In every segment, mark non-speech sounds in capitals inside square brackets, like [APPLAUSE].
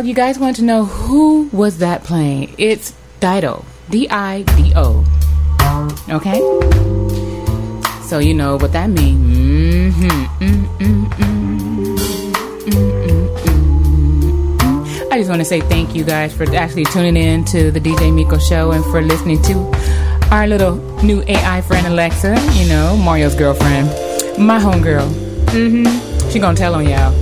Well, you guys want to know who was that playing? It's Dido. D I D O. Okay? So you know what that means. Mm-hmm. Mm-mm-mm. Mm-mm-mm. I just want to say thank you guys for actually tuning in to the DJ Miko show and for listening to our little new AI friend Alexa, you know, Mario's girlfriend, my homegirl. Mm-hmm. She gonna tell on y'all.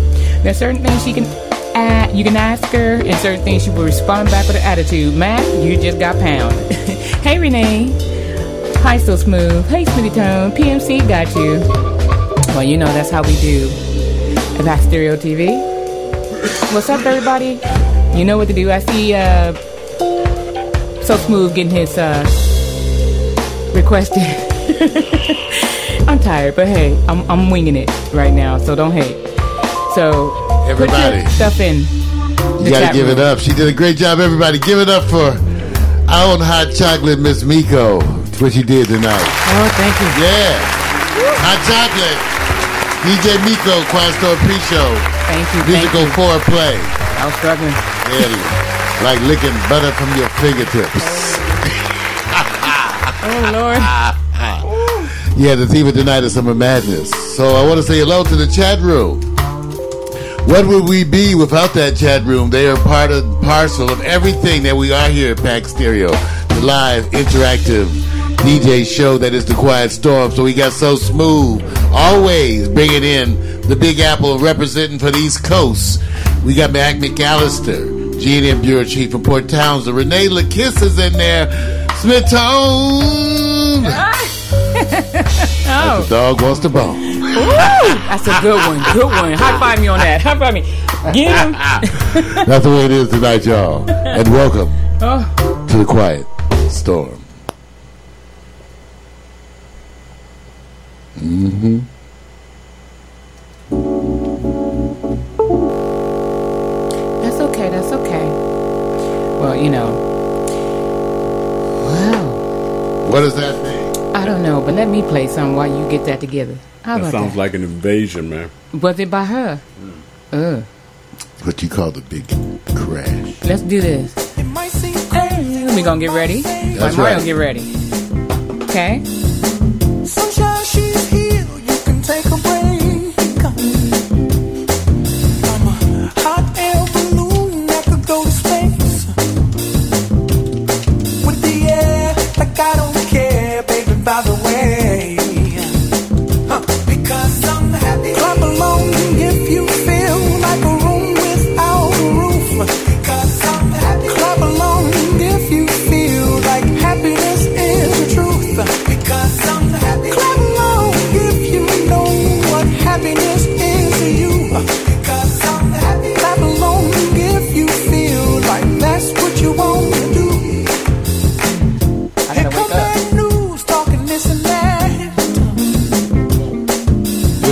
There's certain things she can add, you can ask her, and certain things she will respond back with an attitude. Matt, you just got pound. [LAUGHS] hey Renee. Hi, so smooth. Hey, Smitty Tone. PMC got you. Well, you know that's how we do. Back Stereo TV. What's up, everybody? You know what to do. I see uh, so smooth getting his uh, requested. [LAUGHS] I'm tired, but hey, I'm, I'm winging it right now, so don't hate. So Everybody. your stuff in. You gotta give it up. She did a great job, everybody. Give it up for our own hot chocolate, Miss Miko. It's what she did tonight. Oh, thank you. Yeah. Hot chocolate. DJ Miko, Quiet Storm Pre-Show. Thank you. Thank Musical you. foreplay. I was struggling. There it is. Like licking butter from your fingertips. [LAUGHS] Oh Lord. [LAUGHS] Yeah, the theme of tonight is Summer Madness. So I want to say hello to the chat room. What would we be without that chat room? They are part of parcel of everything that we are here at Pack Stereo, the live interactive DJ show that is the Quiet Storm. So we got so smooth, always bringing in the Big Apple representing for the East Coast. We got Mac McAllister, G&M Bureau Chief from Port Townsend. Renee LaKiss is in there. Smith Tone. [LAUGHS] Oh. The dog wants to bone. Ooh, that's a good one. Good one. High five me on that. High five me. Get him. [LAUGHS] That's the way it is tonight, y'all. And welcome Oh, to the Quiet Storm. Mm-hmm. that's okay. That's okay. Well, you know. Wow. What does that mean? I don't know, but let me play some while you get that together. How That about sounds that? like an invasion, man. Was it by her? Uh, What you call the big crash. let's do this. We gonna get ready. That's Like Mario, right. get ready. Okay. By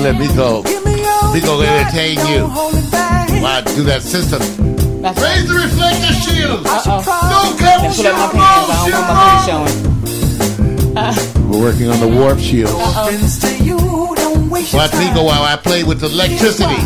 let me go. We go to entertain you. Why do that system? That's Raise right. the reflector shield. Uh-oh. Don't cover your nose. Your. Uh-uh. We're working on the warp shield. Watch me while I play with electricity.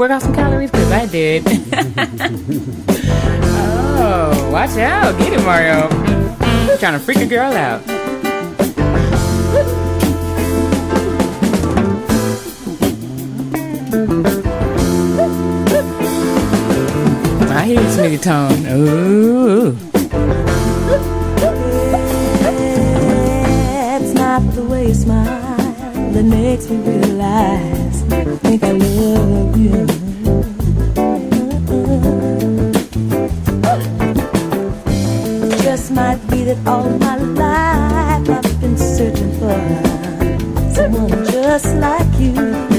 work out some calories? Because I did. [LAUGHS] oh, watch out. Get it, Mario. You're trying to freak a girl out. I hear this nigga tone. Ooh. It's not the way you smile that makes me realize think I love you. Just might be that all my life I've been searching for someone just like you.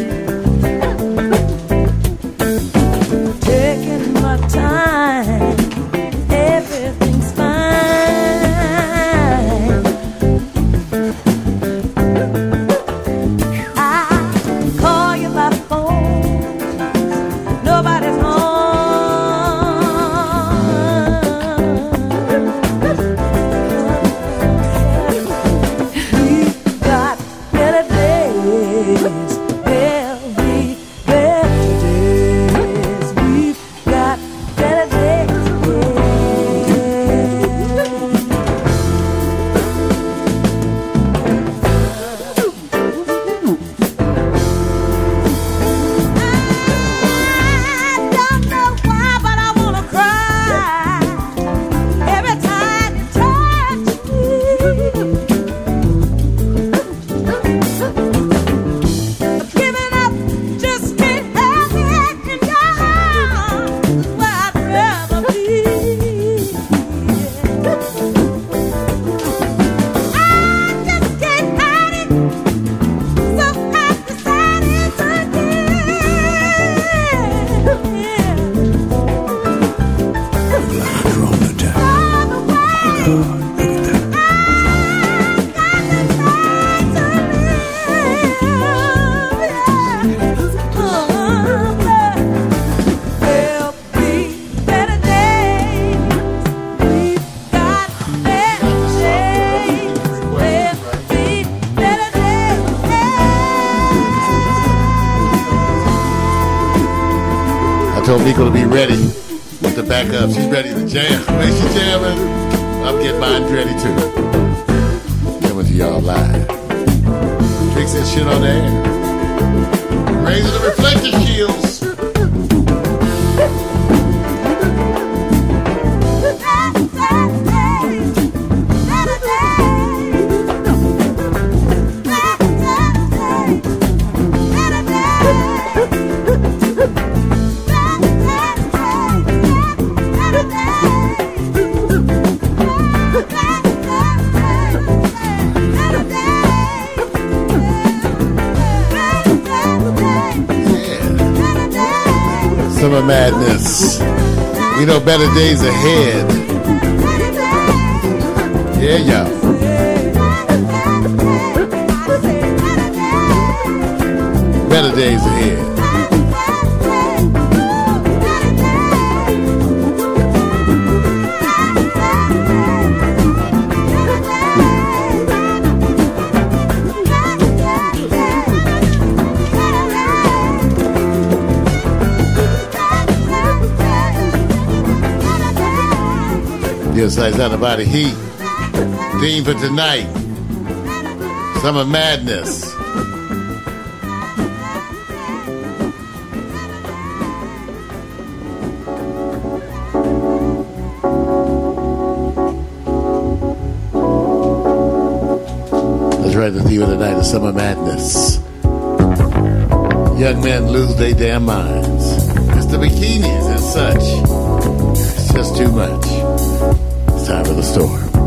Miko to be ready with the backup. She's ready days ahead. About the heat. Theme for tonight. Summer madness. That's right, the theme of the night is summer madness. Young men lose their damn minds. It's the bikinis and such. It's just too much. Time for the storm.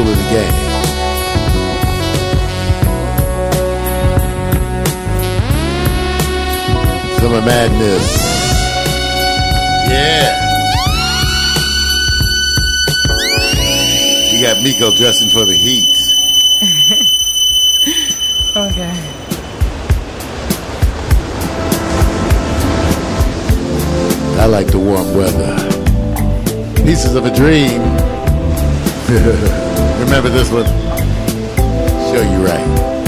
Of the Gang. Summer Madness. Yeah. You got Miko dressing for the heat. [LAUGHS] Okay. I like the warm weather. Pieces of a dream. [LAUGHS] Remember this one? Show you right.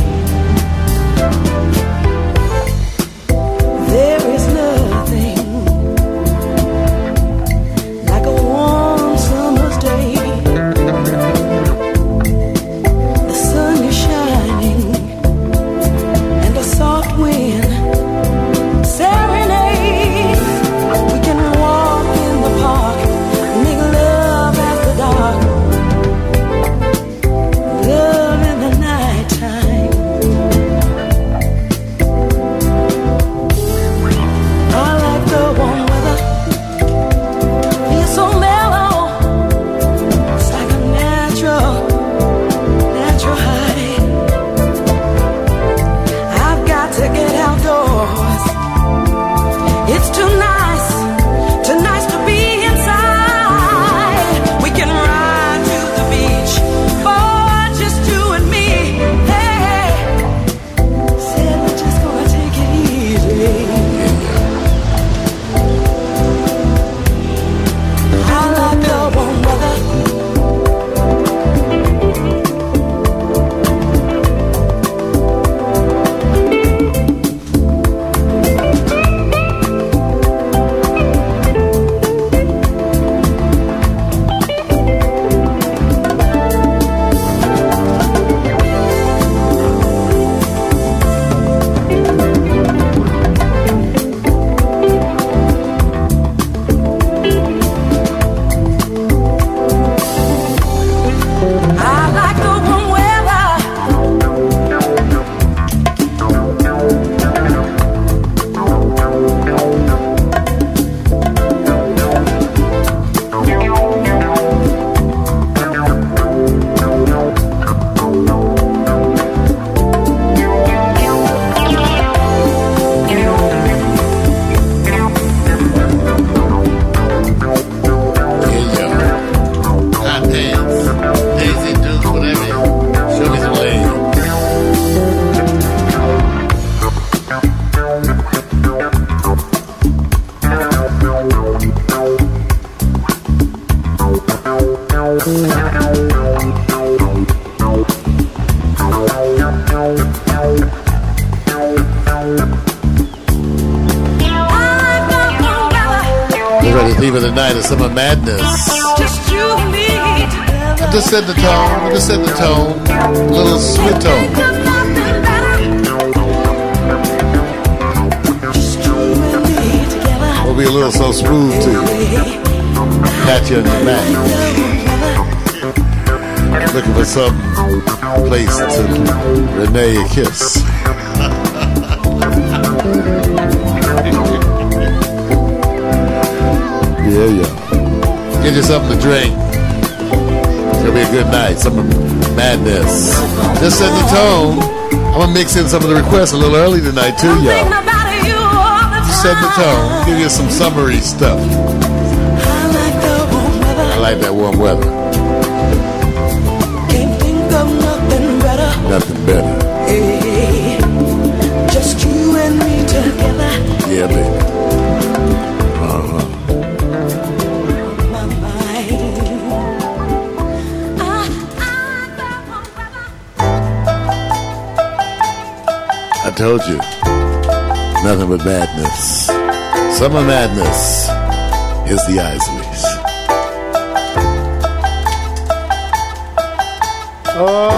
Ready to leave of the night of summer madness. Just you me together. Just set the tone. I Just set the tone. A little sweet tone. Think of nothing better. Just you and me together. We'll be a little so smooth to you. Pat you on your back. Looking for some place to Renee a kiss. Yeah, yeah. Get you something to drink. It's gonna be a good night. Some madness. Just set the tone. I'm gonna mix in some of the requests a little early tonight too, y'all. about you all the time. Set the tone. Give you some summery stuff. I like the warm weather. I like that warm weather. Can't think of nothing better. Nothing better. Told you. Nothing but madness. Summer madness is the Isleys. Summer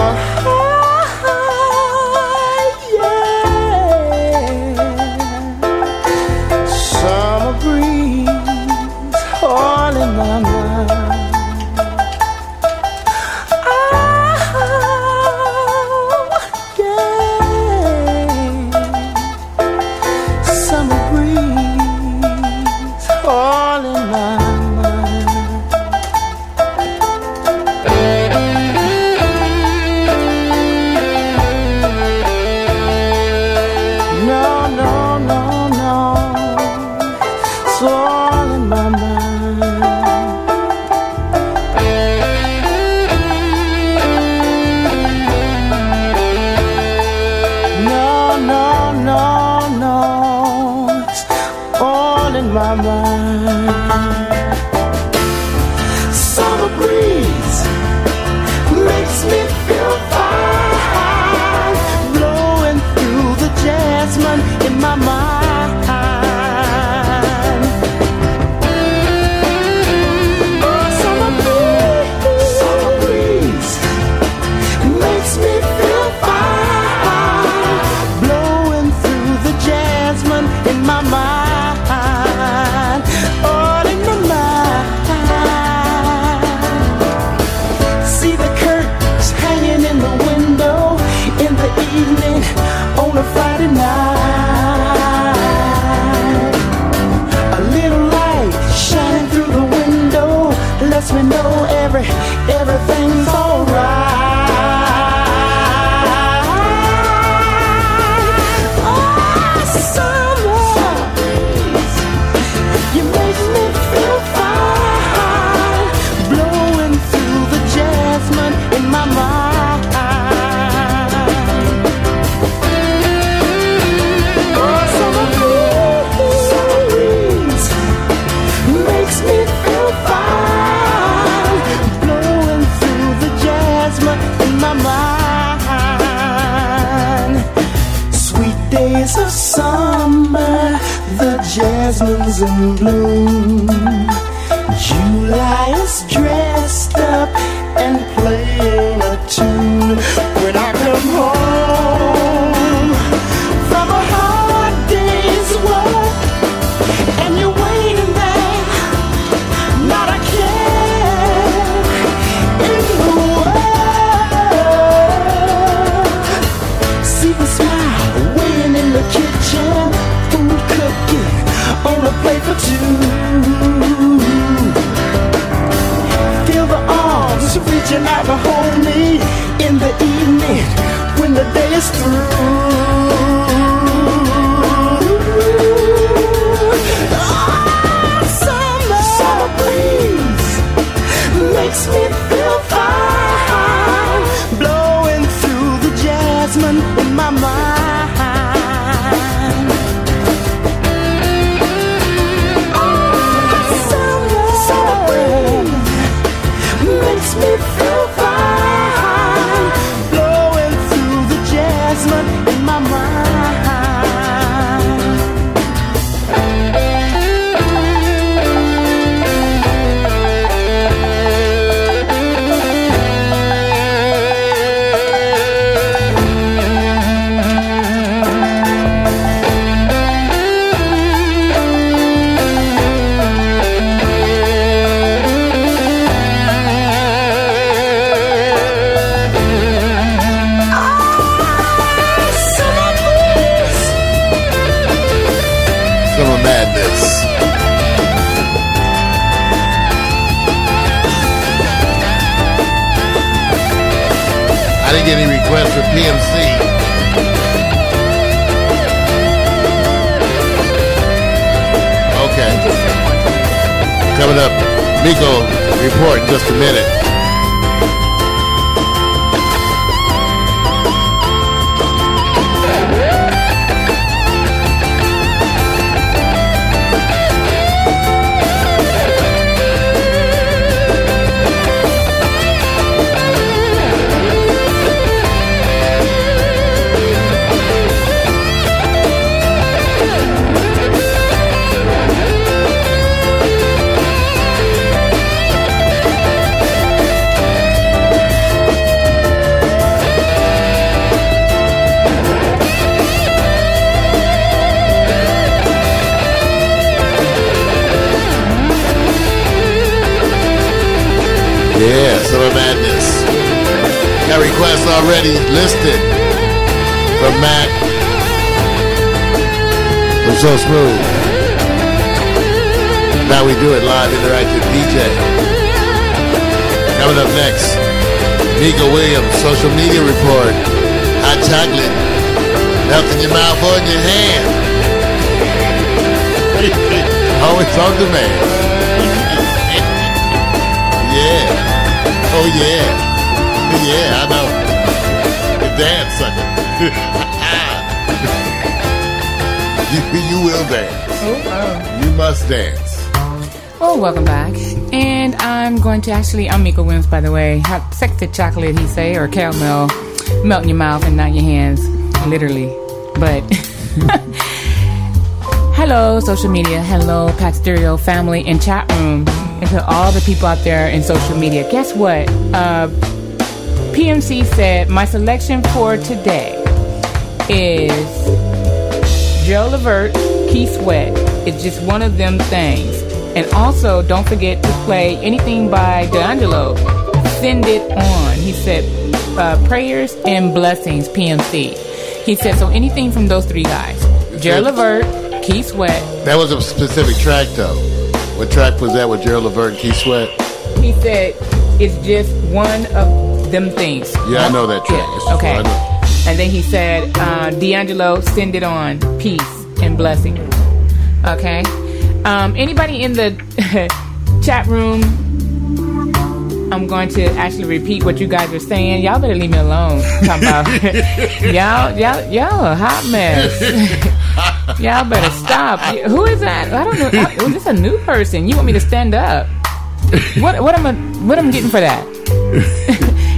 up Miko report in just a minute. So smooth. Now we do it live, interactive DJ. Coming up next, Nico Williams, social media report. Hot chocolate. Melt in your mouth or in your hand. [LAUGHS] Always on demand. [LAUGHS] yeah. Oh yeah. Yeah, I know. Dance sucker. [LAUGHS] dance. Oh, wow. You must dance. Oh, welcome back. And I'm going to actually, I'm Mika Williams, by the way. Hot sexy chocolate, he say, or caramel. Melt in your mouth and not your hands, literally. But [LAUGHS] hello, social media. Hello, Pasterio family and chat room. And to all the people out there in social media, guess what? Uh, PMC said, my selection for today is Joe Levert Keith Sweat. It's just one of them things. And also, don't forget to play anything by D'Angelo. Send it on. He said, uh, prayers and blessings, PMC. He said, so anything from those three guys Gerald Levert, Keith Sweat. That was a specific track, though. What track was that with Gerald Levert and Keith Sweat? He said, it's just one of them things. Yeah, I know that track. Yeah, okay. And then he said, uh, D'Angelo, send it on. Peace blessing. Okay. Um, anybody in the [LAUGHS] chat room, I'm going to actually repeat what you guys are saying. Y'all better leave me alone. Talking about [LAUGHS] y'all, y'all, y'all a hot mess. [LAUGHS] y'all better stop. Who is that? I don't know. Is this a new person? You want me to stand up? What? What am I? What am getting for that?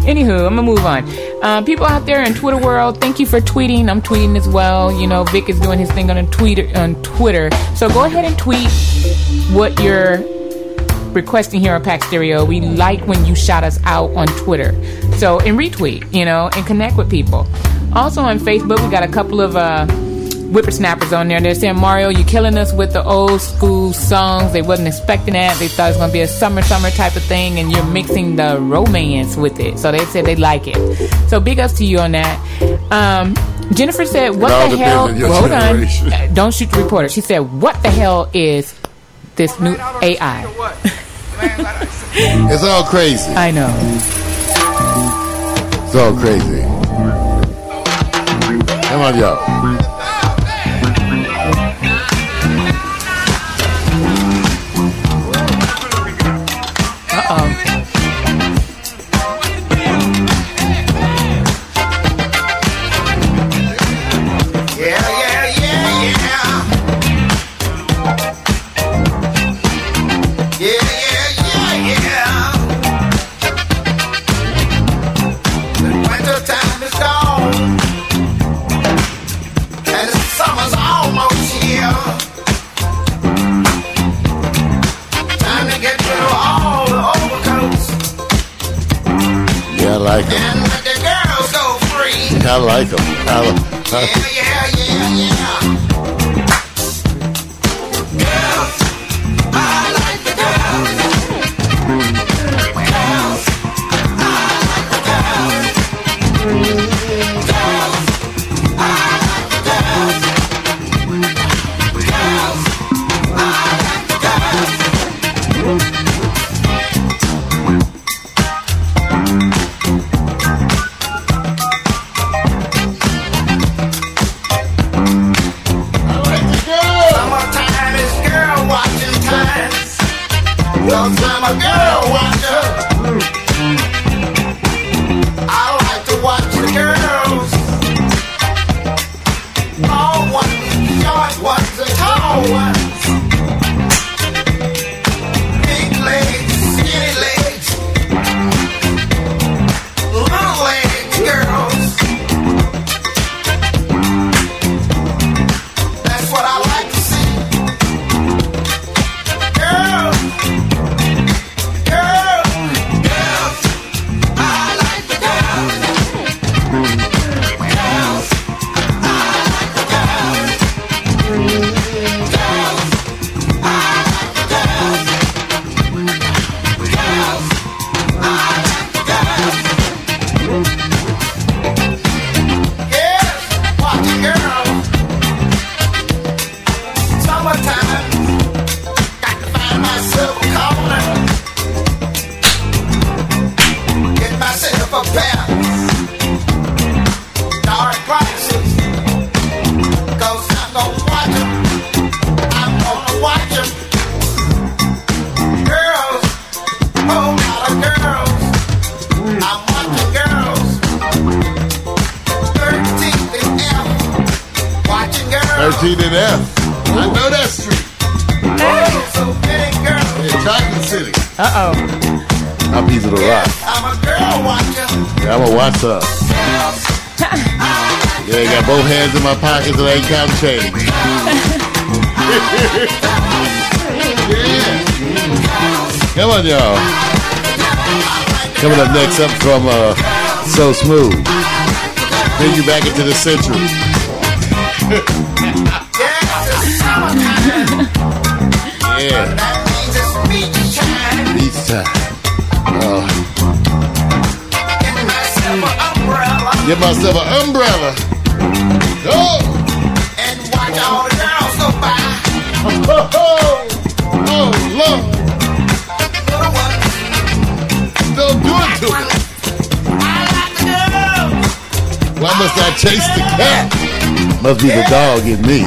Anywho, I'm gonna move on. Uh, people out there in Twitter world, thank you for tweeting. I'm tweeting as well. You know, Vic is doing his thing on Twitter. On Twitter, so go ahead and tweet what you're requesting here on Pack Stereo. We like when you shout us out on Twitter. So and retweet, you know, and connect with people. Also on Facebook, we got a couple of uh, whippersnappers on there. They're saying, Mario, you're killing us with the old school songs. They wasn't expecting that. They thought it was going to be a summer, summer type of thing, and you're mixing the romance with it. So they said they like it. So big ups to you on that. Um, Jennifer said, What the hell? Well, hold on. Uh, Don't shoot the reporter. She said, What the hell is this new AI? It's all crazy. I know. It's all crazy. Come on, y'all. I like them. I, Yeah, yeah, yeah, yeah. I'm a watch up. Yeah, I got both hands in my pockets and I ain't counting change. yeah. [LAUGHS] Come on, y'all. Coming up next up from uh, So Smooth. Bring you back into the century. Yeah. [LAUGHS] Yeah, That means it's beach time. beach time. Oh, get myself an umbrella. Go! and watch all the girls go by. Oh, [LAUGHS] oh, oh Lord. Little Don't do it to me. I like the girls. Why must I chase the cat? Must be the dog in me.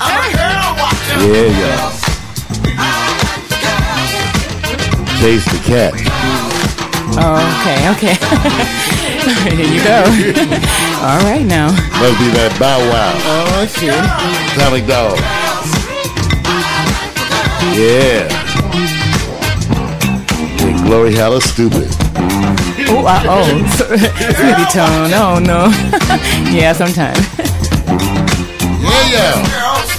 I'm a girl. Yeah, y'all. Chase the cat. Oh, okay, okay. [LAUGHS] Here you go. All right now. Must be that bow wow. Oh shit. Atomic dog. Yeah. yeah Glory Hella stupid. Oh, uh, oh. [LAUGHS] Smitty tone. Oh no. [LAUGHS] yeah, sometimes. Yeah, yeah. Girls.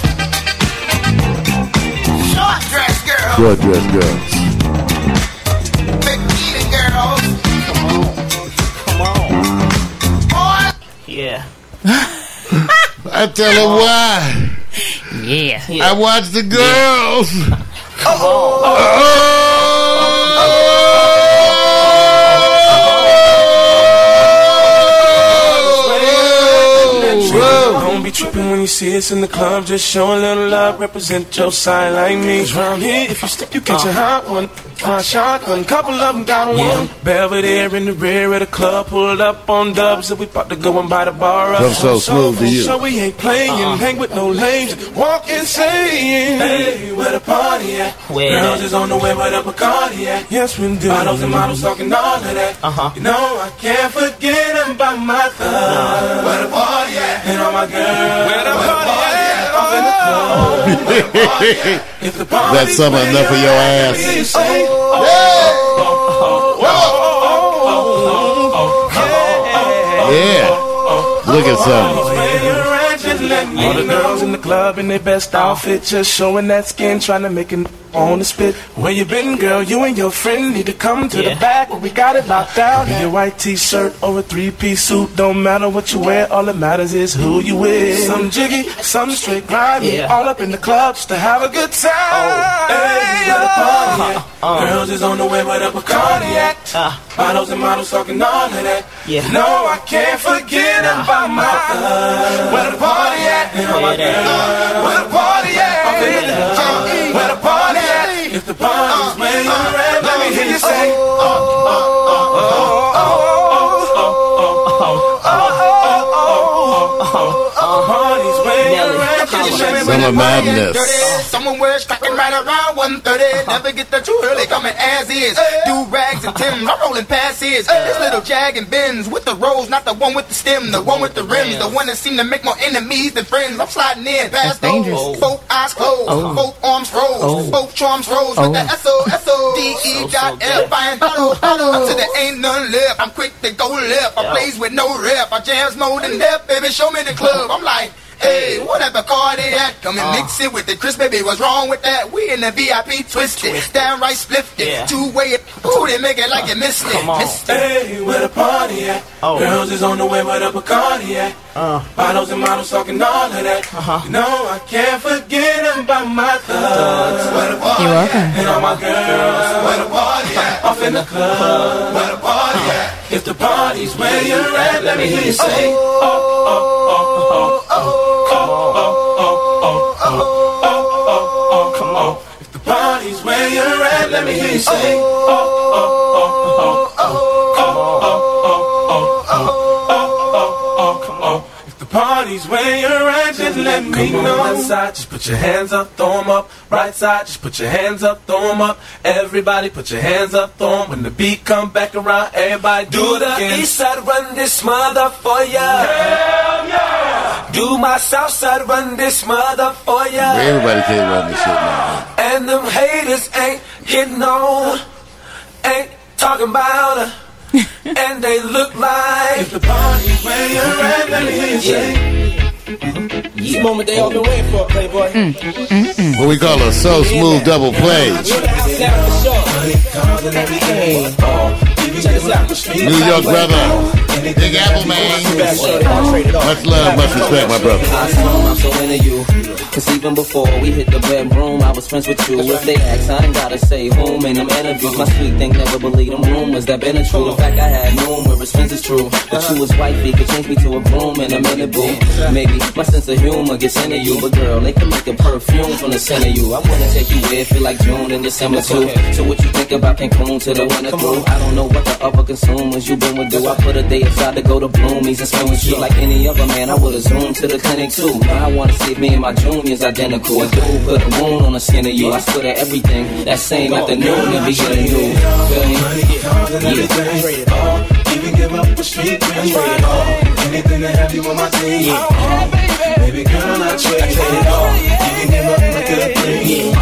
Short dress girls. Short dress girls. I tell her why. Yeah. I watch the girls. come Oh. Don't be tripping when you see us in the club. Just show a little love, represent your side like me. 'Cause round here, if you step, you catch a hot one. Hot shotgun, couple of them got one. Belvedere in the rear of the club, pulled up on dubs, and we about to go and buy the bar up. Come so smooth to you. So we ain't playing, hang with no lames, walk and saying, Hey, where the party at? Where Girls is on the way, where the Bacardi at? Yes, we do. Models and models talking all of that. Uh-huh. You know, I can't forget about my thug. Where the party at? And all my girls. Where the party at? That's something enough for your ass. Yeah. Look at something. All the girls in the club in their best outfit, just showing that skin, trying to make it on the spit. Where you been, girl? You and your friend need to come to Yeah. the back where we got it locked down. In your white t-shirt or a three-piece suit, don't matter what you wear. All that matters is who you with. Some jiggy, some straight grimy, Yeah. all up in the club just to have a good time. Hey, where the party at? Girls is on the way, where the Bacardi at? Ah. Models and models talking all of that. Yeah. No, I can't forget about my thug. Where the party at? All my Where that? Where the party at? I'm the club. Where the party at? If the party's where you're at, let me hear you say. oh, oh, oh, oh, oh, oh, oh, oh, oh, oh, oh. Party's where you're at. Can you show me where Summer the party at? madness. Dirty. Somewhere striking right around 130. Never get there too early, coming as is. Do rags and Tims, I'm rolling past his. This little Jag and Benz with the rolls, not the one with the stem, the one with the rims, the one that seem to make more enemies than friends. I'm sliding in past those. Both eyes closed, both arms rose, both charms rose with the S O S O D E dot F. I ain't hollow, [LAUGHS] hollow. Until there ain't none left. I'm quick to go left. I plays with no rep. I jams more than death, baby. Show me the club. I'm like. Hey, whatever car they at, come and mix it with it. Chris, baby, what's wrong with that? We in the VIP twisted, downright splifted, Yeah. two way it. Ooh, they make it like you missed it. Come on. Missed it. Hey, where the party at? Oh. Girls is on the way, where the Bacardi at? Uh. Bottles and models talking all of that. Uh-huh. You know, I can't forget about my thugs. Where the party You're welcome. at? And all my girls. Where the party at? Off in the club. Where the party at? If the party's where you're at, let me hear you say, oh, oh, oh, oh, oh, oh, oh, let me hear you say, oh, oh, oh, oh, oh, on. Party's where you're at, just let me know. Left side, just put your hands up, throw 'em up. Right side, just put your hands up, throw 'em up. Everybody put your hands up, throw 'em. When the beat come back around, everybody do it again. East side run this mother for ya. Hell yeah. Do my south side run this mother for ya. Everybody can't run this shit now. And them haters ain't hitting on, ain't talking about her. [LAUGHS] and they look like if the party's where you're at, let me hear you say. This moment they all been waiting for, Playboy. Mm, mm, mm. What we call a so smooth double play. New York brother. Big Apple man. Much love, much respect, my brother. I'm so into you. Cause even before we hit the bedroom, I was friends with you. If they ask, I ain't gotta say whom in them interviews. My sweet thing never believed them rumors that been a true. The fact I had numerous friends is true. But you was wifey could change me to a broom in a minute, boo. Maybe my sense of humor gets into you, but girl, they can make a perfume from the scent of you. I wanna take you it feel like June and December too. So what you think about Cancun to the winter through? I don't know what the other consumers you been with do. I put a day aside to go to Bloomies and spend with you like any other man. I would've zoomed to the clinic too. Now I wanna see if me and my juniors identical. A dude put a wound on the skin of you. I swear that everything that same afternoon and be getting. Feel me? Yeah. Uh, even give up a street dream. All. Uh, anything to have you on my team. Yeah. Uh, baby girl, I trade it all. Even give up a good dream.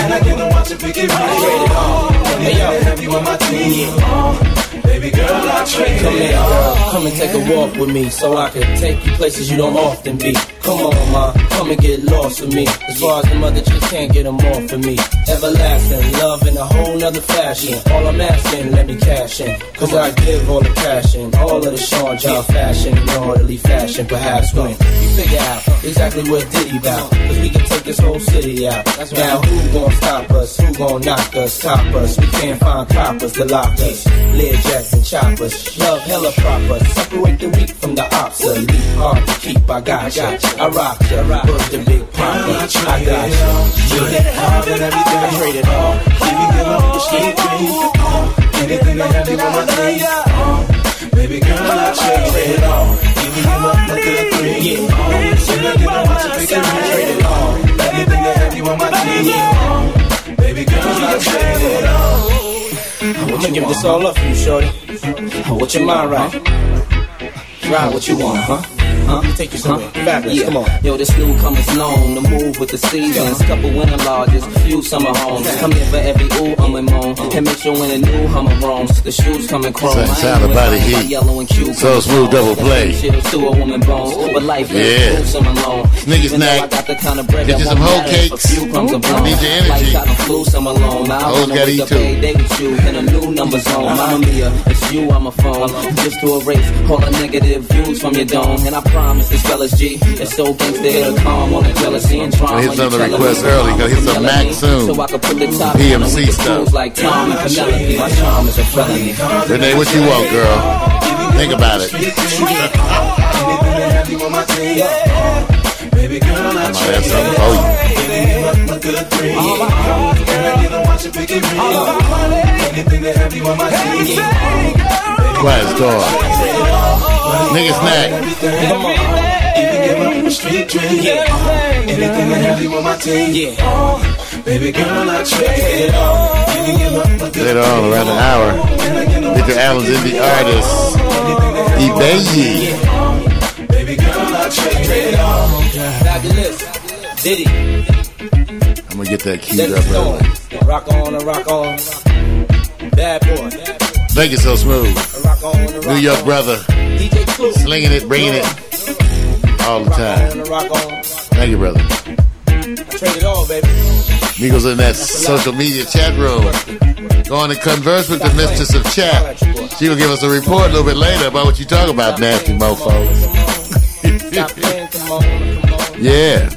And I get to watch it pick it right. Trade it all. Anything to have you on my team. Uh, baby girl, I trade Come here, girl. Come and take a walk with me so I can take you places you don't often be. Come on, ma. Come and get lost with me. As far as the mother chicks can't get them off of me. Everlasting love in a whole nother fashion. All I'm asking, let me cash in. Cause I give all the passion. All of the Sean John fashion in orderly fashion. Perhaps when you figure out exactly what Diddy bout. Cause we can take this whole city out. Now who gon' stop us? Who gon' knock us? Top us? We can't find coppers to lock us. Lead jacks and choppers. Love hella proper. Separate the weak from the obsolete. Hard to keep, I got ya. I rock ya. Put the big papa. I got ya. You hit uh, it hard uh, and everything. I trade it all. Even give up a street dream. Anything to have you on my team. Uh, baby girl, I trade it all. Give up a good dream. And I get to watch it pick it right. Trade it all. Anything to have you on my team. Baby girl, I trade it all. I'm gonna give this all up for you, shorty. What your mind right? Ride what you want, huh? Huh? Take you somewhere. Fabolous, Yeah. come on. Yo, this newcomer's known to move with the seasons. Couple winter lodges, few summer homes. Come here for every ooh, um, and moan. And make sure when the new hummer roams, the shoes come in chrome. Sound- sound about it, but heat. Yellow and cute. So smooth double play. Through a woman bones. But life Yeah. is gruesome alone. Snicker Even though snack. Got the kind of bread Get you some whole a cakes. few crumbs of bone. Need your energy. Life got no flu, some alone. I Hoes gotta eat too. day with you in a new number zone. Mamma mia, it's you on my phone. Just to erase all the negative views from your dome. And I promise this fella's G. It's so gangsta, it'll calm all the jealousy and drama. Hit some of the requests me early, go hit from some Melanie. Mac soon. So I can put the top PMC on with stuff. moves Like Tom and Penelope. My charm is a felony. Renee, what you want, girl? Think about it. Anything to have you on my team. Baby girl, I Might have something for you. Even give up a good dream. And I get to watch it pick it real. Anything to have you on my team. Quiet storm. Nigga snack. Anything. Baby it Later on, around an hour. And Allen's get to Get your albums in the artist. Ibeyi. Baby girl. I'm gonna get that Set up. Rock on and rock on. Bad boy. Thank you so smooth. New York brother. Slinging it, bringing it all the time. Thank you, brother. It. Miko's in that social media chat room. Going to converse with the mistress of chat. She will give us a report a little bit later about what you talk about, nasty on. [LAUGHS] Yeah.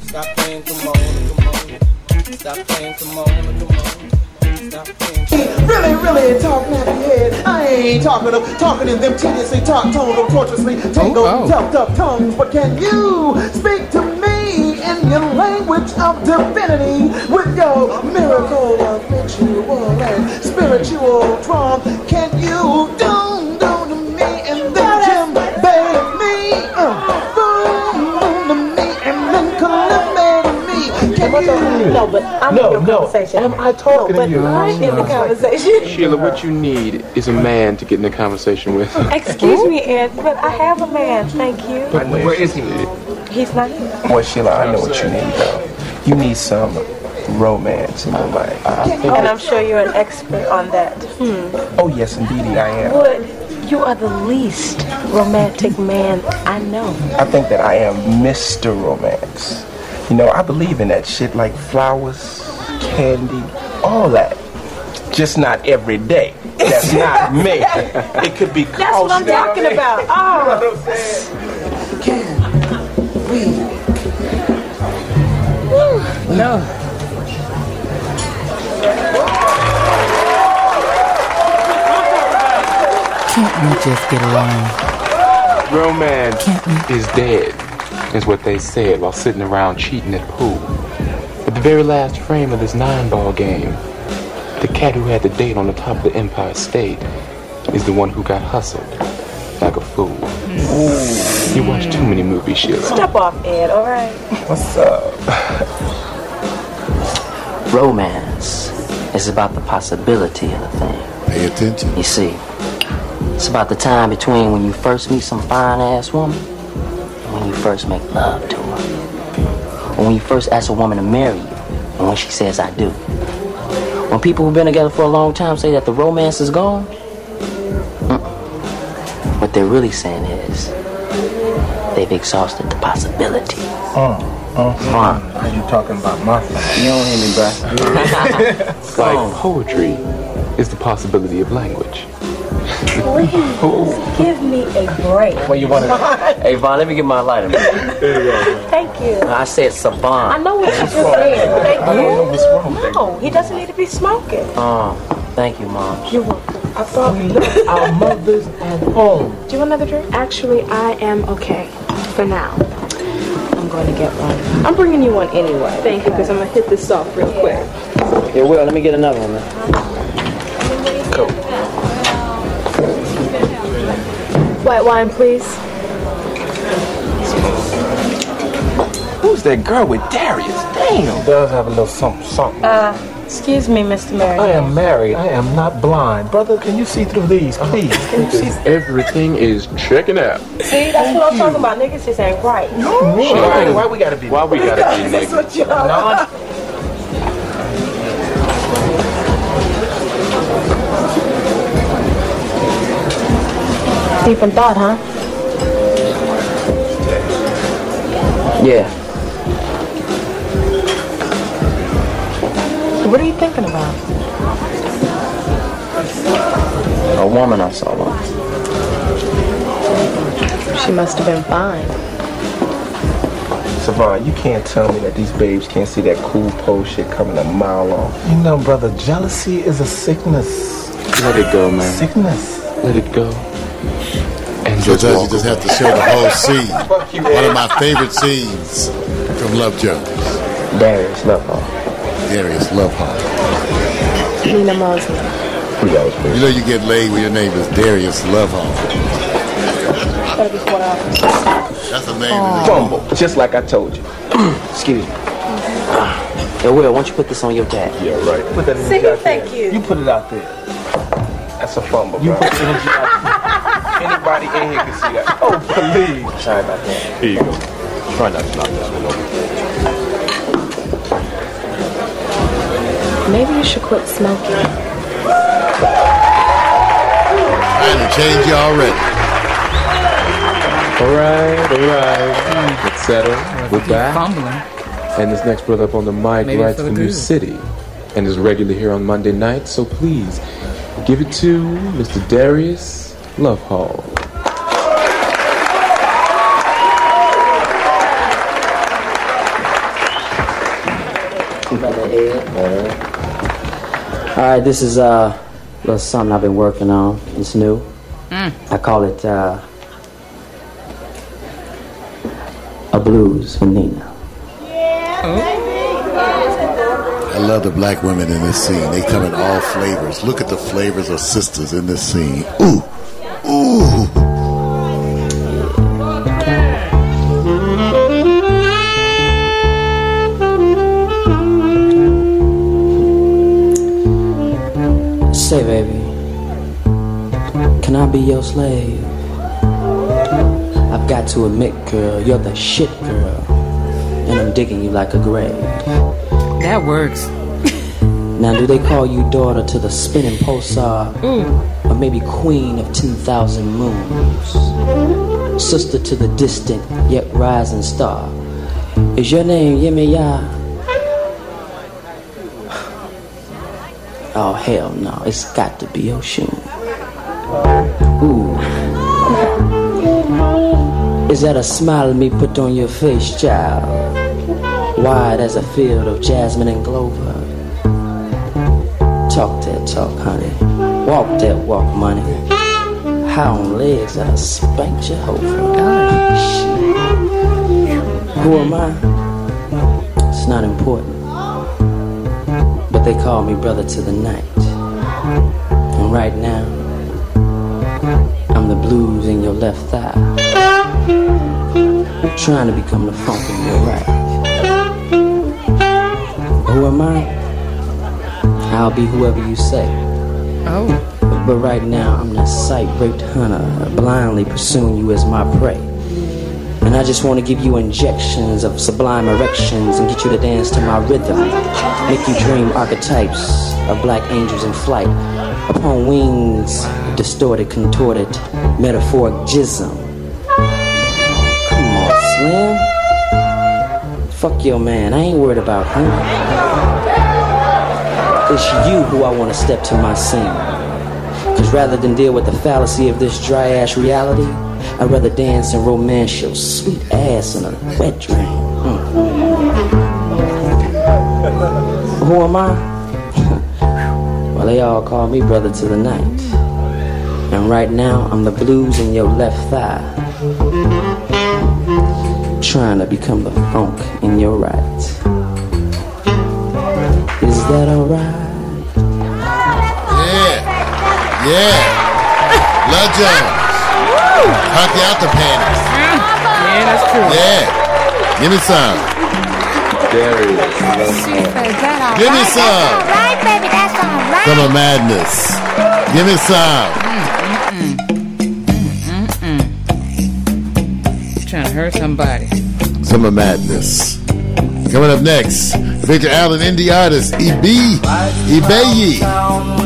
Stop playing, come on, come on. Stop playing, come on, come on. Stop playing. Really, really talk nappy head. I ain't talking of talking in them tediously talk tone of tortuously tangled Oh, oh. tucked up tongues. But can you speak to me in your language of divinity with your miracle of ritual and spiritual drum? Can you do me? Can you? No, but I'm No, in the no. conversation. Am I talking no, to you? But I'm in the conversation. Sheila, what you need is a man to get in a conversation with. [LAUGHS] Excuse me, Ed, but I have a man. Thank you. But where is he? He's not here. Well, Sheila, I know what you need, though. You need some romance in your life? And I'm sure you're an expert on that. Hmm. Oh, yes, indeed, I am. Wood, you are the least romantic man I know. I think that I am Mr. Romance. You know, I believe in that shit like flowers, candy, all that. Just not every day. That's not [LAUGHS] me. It could be That's what I'm close, you know talking I mean? about. You know Oh. what I'm oh. saying? No. Can't we just get along? Romance is dead, is what they said while sitting around cheating at pool. But the very last frame of this nine ball game, the cat who had the date on the top of the Empire State is the one who got hustled like a fool. Hmm. You watch too many movies, Sheila. Step off, Ed, all right? What's up? [SIGHS] Romance is about the possibility of a thing. Pay attention. You see, it's about the time between when you first meet some fine ass woman and when you first make love to her. Or when you first ask a woman to marry you and when she says, I do. When people who've been together for a long time say that the romance is gone, mm, what they're really saying is they've exhausted the possibility. Uh, uh, Fine. Are you talking about my thing? You don't hear me, bruh. [LAUGHS] Like poetry is the possibility of language. Please, give me a break. Well, you want to? [LAUGHS] hey, Vaughn, let me get my lighter. man. Thank you. I said I savant. know what you just said. Thank I know what's wrong you. No, he doesn't need to be smoking. Oh, thank you, Mom. You're welcome. I thought we left our mothers at home. Do you want another drink? Actually, I am okay for now. I'm going to get one. I'm bringing you one anyway. Thank you, because I'm going to hit this off real quick. Here, Will, let me get another one, man. Cool. White wine, please. Who's that girl with Darius? Damn. Does have a little something, something. Uh, excuse me, Mr. Merrick. I am married. I am not blind. Brother, can you see through these, please? Can you see? Everything is checking out. See, that's what I'm talking about. Niggas just ain't right. Why, why we gotta be? Why we gotta be That's niggas? what y'all No. Deep in thought, huh? Yeah. What are you thinking about? A woman I saw once. She must have been fine. Savon, you can't tell me that these babes can't see that cool pose shit coming a mile off. You know, brother, jealousy is a sickness. Let it go, man. Sickness. Let it go. And just Sometimes you just away. have to show the whole scene. Fuck you, One of my favorite scenes from Love Jones. Darius Lovehall. Darius Lovehall. Nina Mosley. You know you get laid when your name is Darius Lovehall. Gotta be four hours. That's the name of the Fumble, just like I told you. [CLEARS THROAT] Excuse me. Hey, uh, Will, why don't you put this on your tab? Yeah, right. Put that Say energy out thank you. You put it out there. That's a fumble, You put the energy out there. Anybody in here can see that. Oh, please. Sorry about that. Here you go. Try not to knock that one over. Maybe you should quit smoking. Trying to change you already. All right, all right. Let's settle. We're back. fumbling. And this next brother up on the mic Maybe writes for for New. City and is regularly here on Monday nights. So please give it to Mr. Darius Lovehall. Brother Ed. All right, this is uh, a little something I've been working on. It's new. I call it uh, a blues for Nina. I love the black women in this scene. They come in all flavors. Look at the flavors of sisters in this scene. Ooh, ooh. I be your slave? I've got to admit, girl, you're the shit girl, and I'm digging you like a grave. that works. [LAUGHS] Now, do they call you daughter to the spinning pulsar? Mm. Or maybe queen of 10,000 moons? Sister to the distant yet rising star? Is your name Yemaya? [SIGHS] Oh, hell no. It's got to be Oshun. Is that a smile me put on your face, child? Wide as a field of jasmine and clover. Talk that talk, honey. Walk that walk, money. How on legs I spank Jehovah. Who am I? It's not important. But they call me brother to the night. And right now, I'm the blues in your left thigh. Trying to become the funk in your right. Who am I? I'll be whoever you say. Oh. But right now, I'm the sight raped hunter, blindly pursuing you as my prey. And I just want to give you injections of sublime erections and get you to dance to my rhythm. Make you dream archetypes of black angels in flight upon wings distorted, contorted, metaphoric jism. Fuck your man. I ain't worried about him. It's you who I want to step to my scene. Cause rather than deal with the fallacy of this dry ass reality, I'd rather dance and romance your sweet ass in a wet dream. Mm. Who am I? [LAUGHS] well, they all call me brother to the night. And right now, I'm the blues in your left thigh. Trying to become the funk in your right. Is that alright? Yeah. Yeah. Love Jones. Huck you out the panties. Yeah, that's true. Yeah. Give me some. There it Give me some. Right, baby, that's all right. Summer madness. Give me some. Hurt somebody. Summer madness. Coming up next, Victor Allen, indie artist, EB, songs.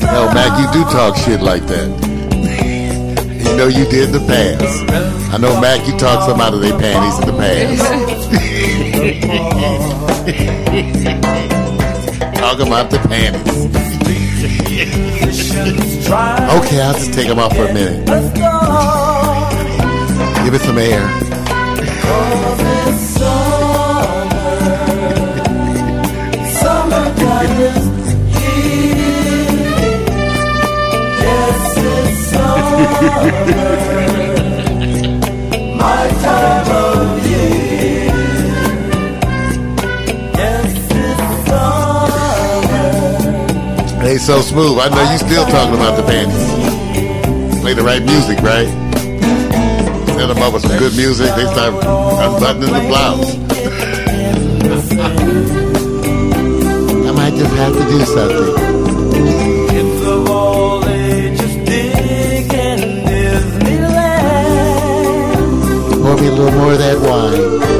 Hell, Mac, you do talk shit like that. You know you did in the past. I know, Mac, you talk some out of their panties in the past. [LAUGHS] [LAUGHS] talk about the panties. okay, I'll just take them off for a minute. Give it some air. My [LAUGHS] time They so smooth. I know you still talking about the panties. Play the right music, right? Set them with some good music. They start unbuttoning the blouse. [LAUGHS] I might just have to do something. Kids of all ages digging Disneyland. Pour me a little more of that wine.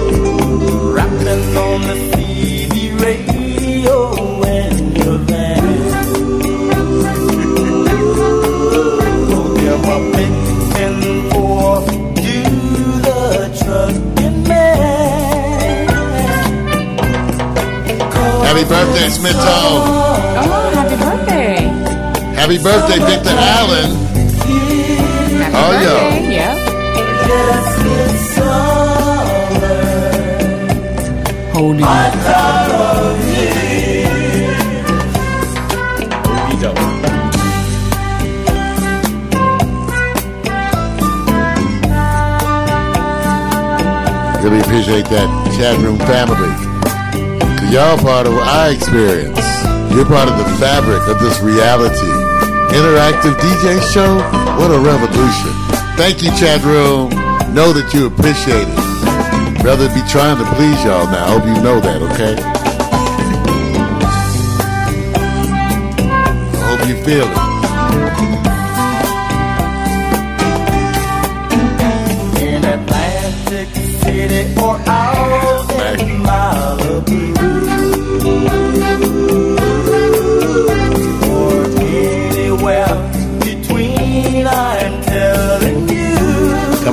Happy birthday, Smith Oh, happy birthday. Happy birthday, Victor Allen. Happy Oh, yeah. birthday. Yep. Yes, it's summer. Holding My time of. Really appreciate that chat room family. Y'all part of what I experience. You're part of the fabric of this reality. Interactive DJ show? What a revolution. Thank you, chat room. Know that you appreciate it. Rather be trying to please y'all now. I hope you know that, okay? I hope you feel it. In Atlantic City or out in Malibu.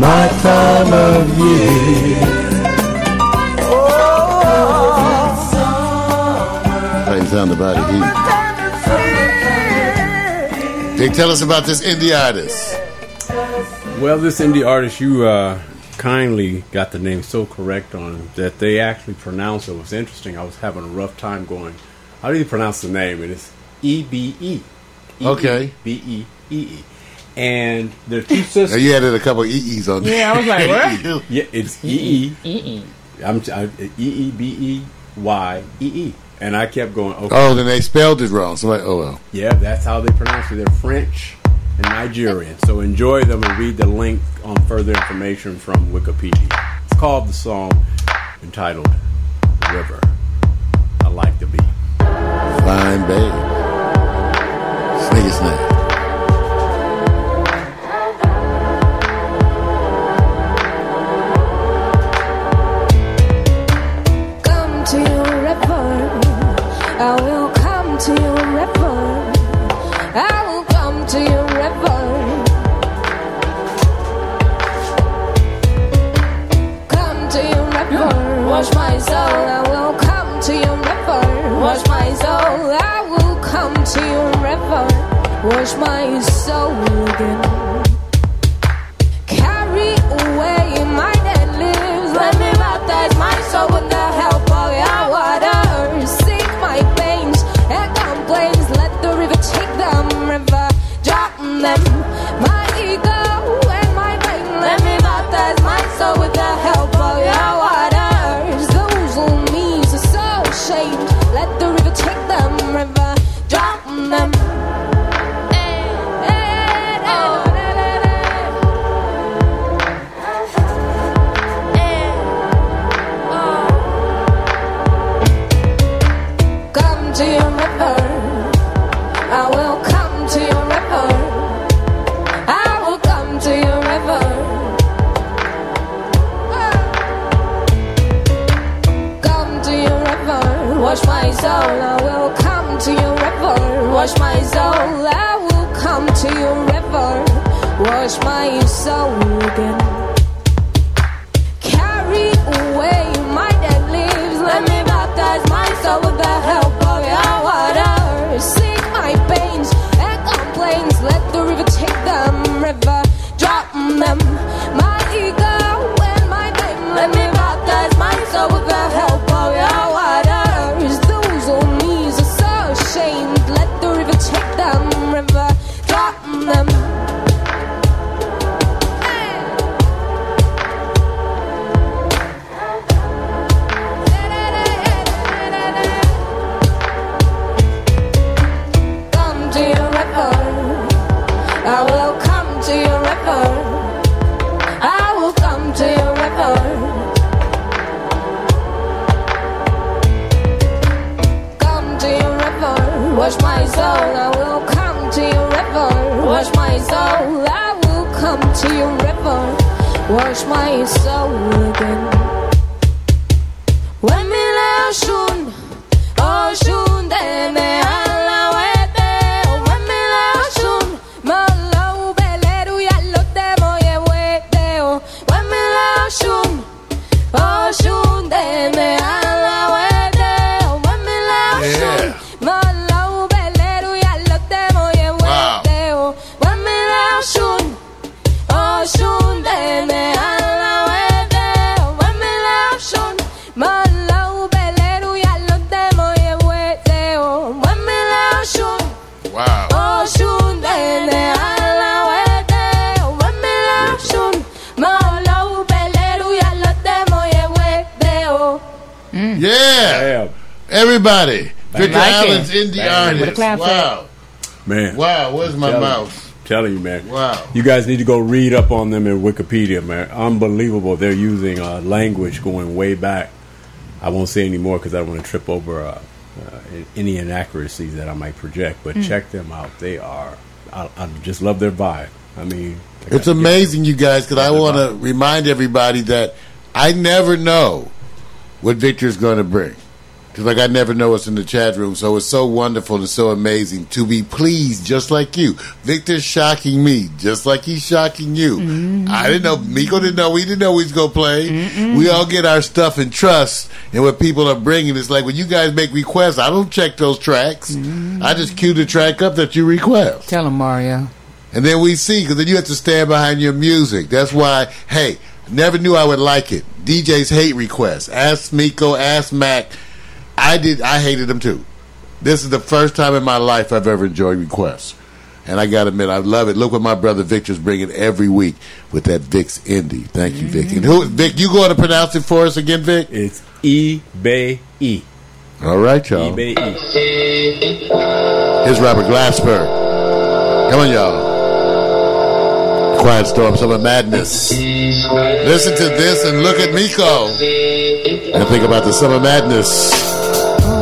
my time of year. Oh, I sound about it Here. They tell us about this indie artist. Well, this indie artist you uh, kindly got the name so correct on that they actually pronounce it. it. was interesting. I was having a rough time going. How do you pronounce the name? It is E B E. Okay. B E E E and their two sisters. [LAUGHS] Now you added a couple of EEs on there. Yeah, I was like, what? [LAUGHS] yeah, it's EE. EE. I'm E-E-B-E-Y-E-E. And I kept going, okay. Oh, then they spelled it wrong. So I'm like, oh well. Yeah, that's how they pronounce it. They're French and Nigerian. So enjoy them and read the link on further information from Wikipedia. It's called the song entitled River. I like the beat. Fine babe. Sniggy snake. wash my soul again. Telling you, man. Wow. You guys need to go read up on them in Wikipedia, man. Unbelievable. They're using uh, language going way back. I won't say any more because I don't want to trip over uh, uh, any inaccuracies that I might project. But Mm. check them out. They are. I, I just love their vibe. I mean, I It's amazing, you guys, because I want to remind everybody that I never know what Victor's going to bring. Because, like, I never know what's in the chat room. So it's so wonderful and so amazing to be pleased, just like you. Victor's shocking me, just like he's shocking you. Mm-hmm. I didn't know. Miko didn't know. We didn't know we was going to play. We all get our stuff in trust. And what people are bringing, it's like when you guys make requests, I don't check those tracks. Mm-hmm. I just cue the track up that you request. Tell him, Mario. And then we see, because then you have to stand behind your music. That's why, hey, never knew I would like it. DJs hate requests. Ask Miko, ask Mac. I did. I hated them too. This is the first time in my life I've ever enjoyed requests. And I got to admit, I love it. Look what my brother Victor's bringing every week with that Vic's Indie. Thank you, Vic. And who, Vic, you going to pronounce it for us again, Vic? It's E Bay E. All right, y'all. E Bay E. Here's Robert Glasper. Come on, y'all. Quiet Storm, Summer Madness. Listen to this and look at Miko. And think about the Summer Madness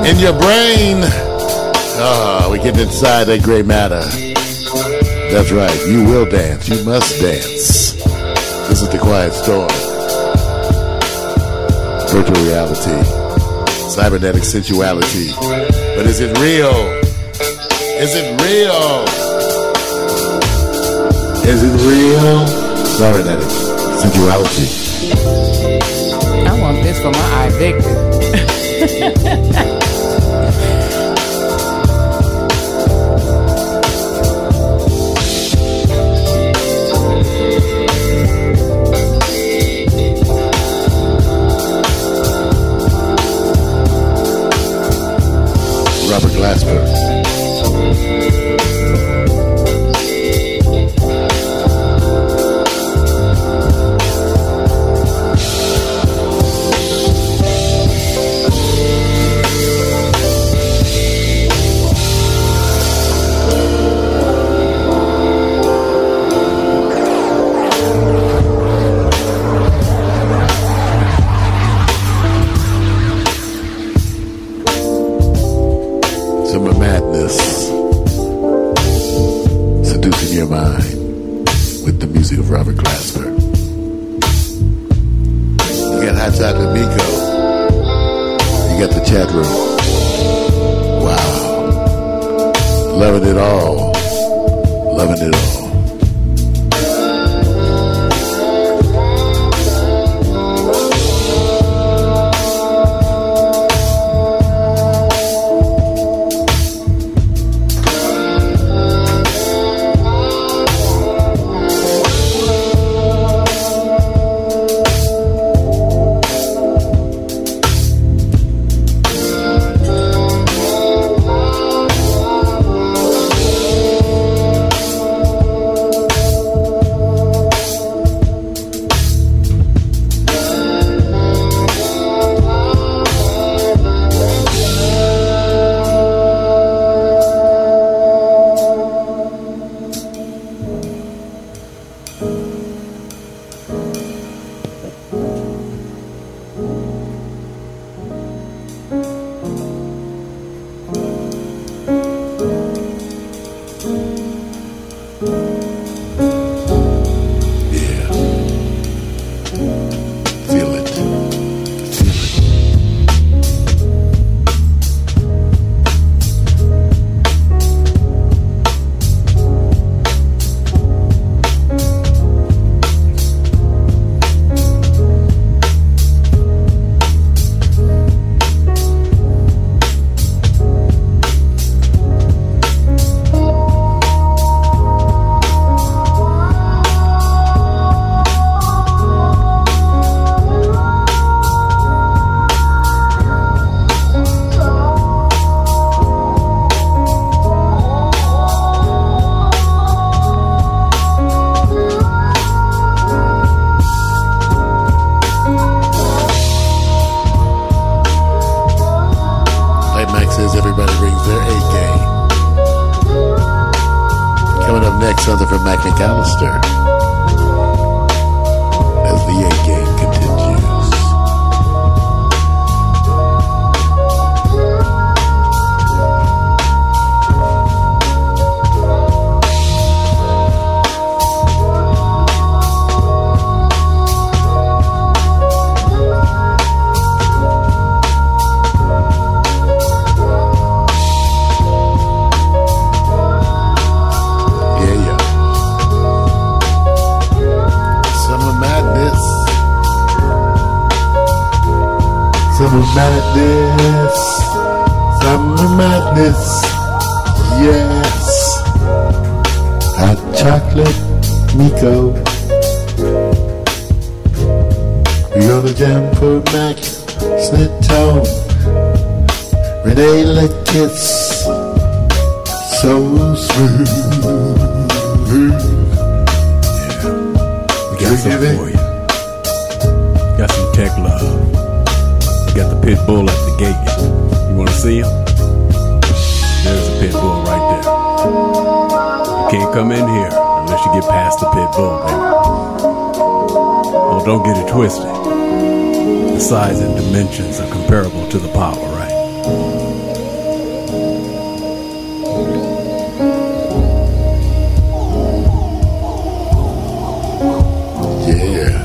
in your brain. Ah, we get inside that gray matter. That's right. You will dance. You must dance. This is the Quiet Storm. Virtual reality. Cybernetic sensuality. But is it real? Is it real? Is it real? Cybernetic sensuality. I want this for my eye. [LAUGHS] Robert Glasper.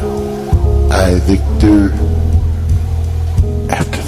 I, Victor, after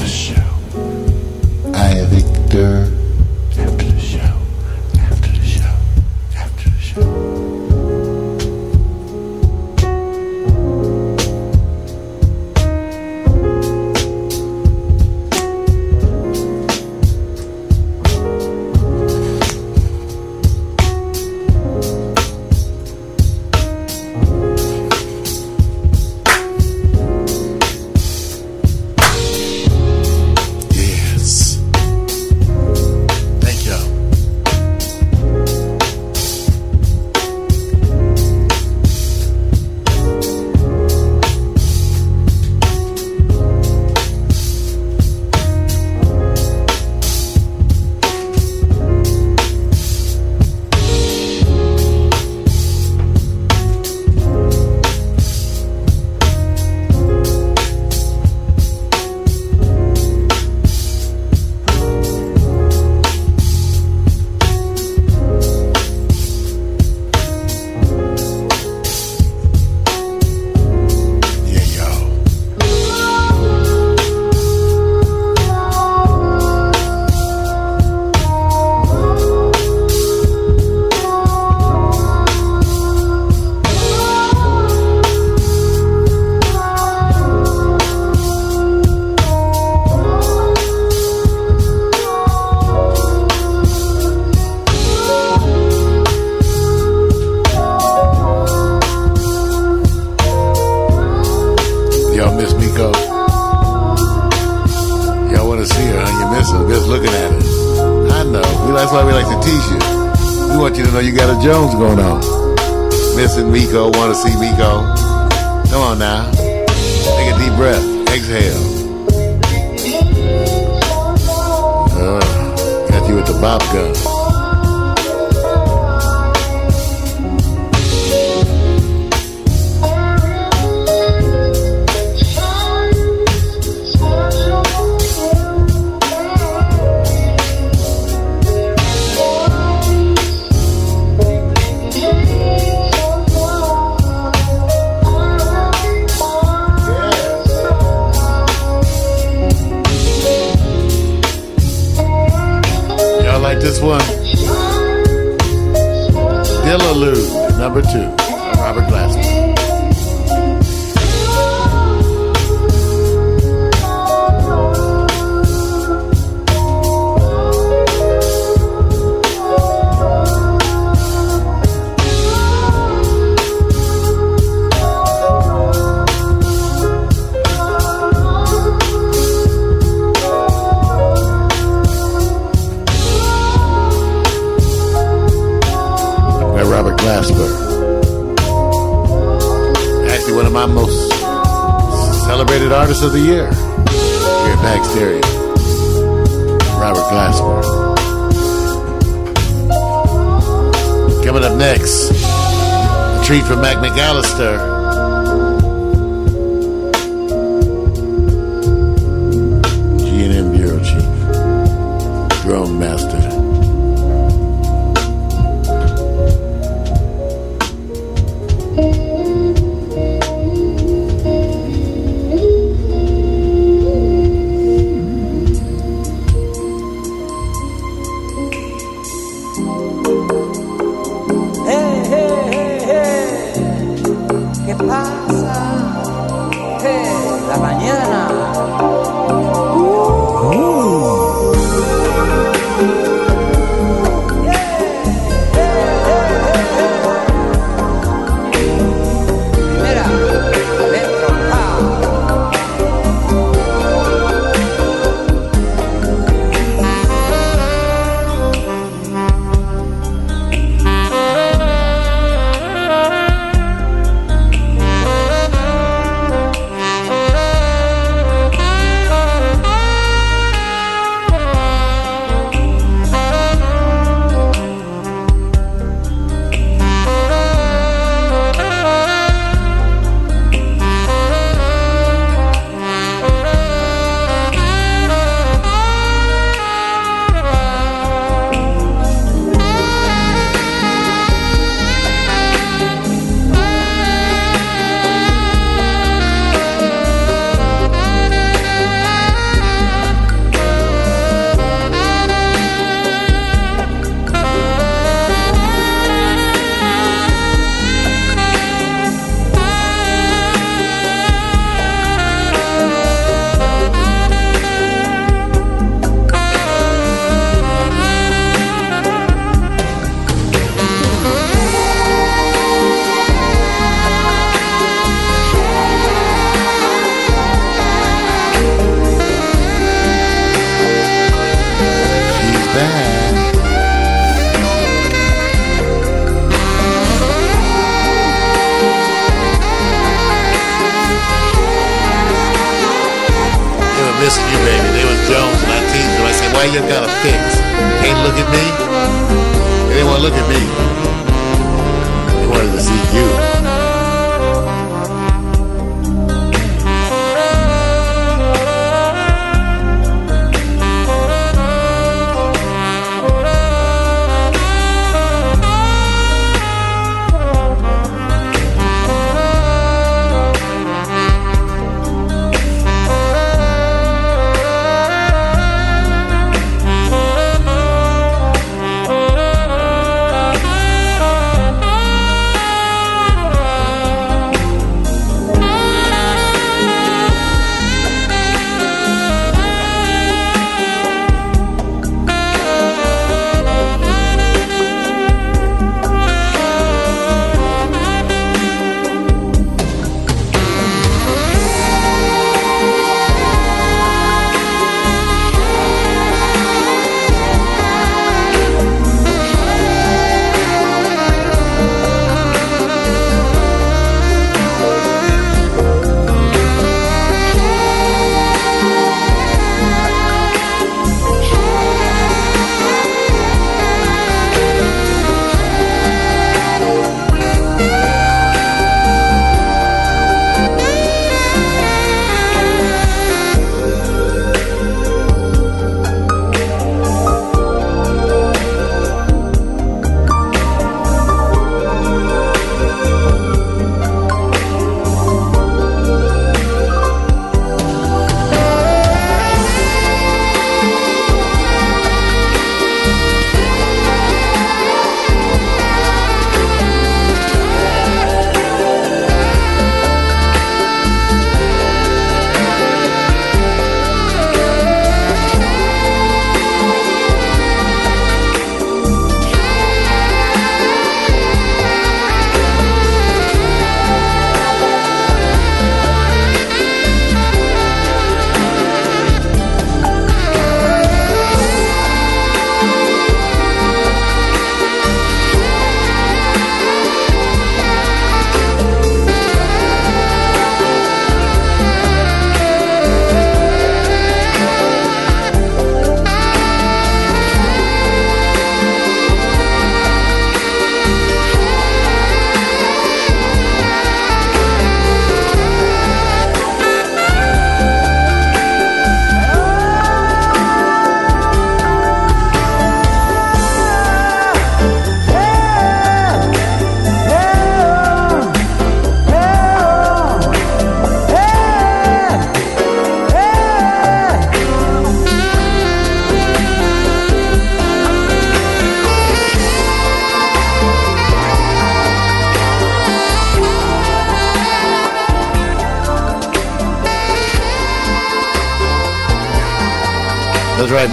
Glasper. Actually, one of my most celebrated artists of the year here at Back Stereo, Robert Glasper. Coming up next, a treat from Mac McAllister.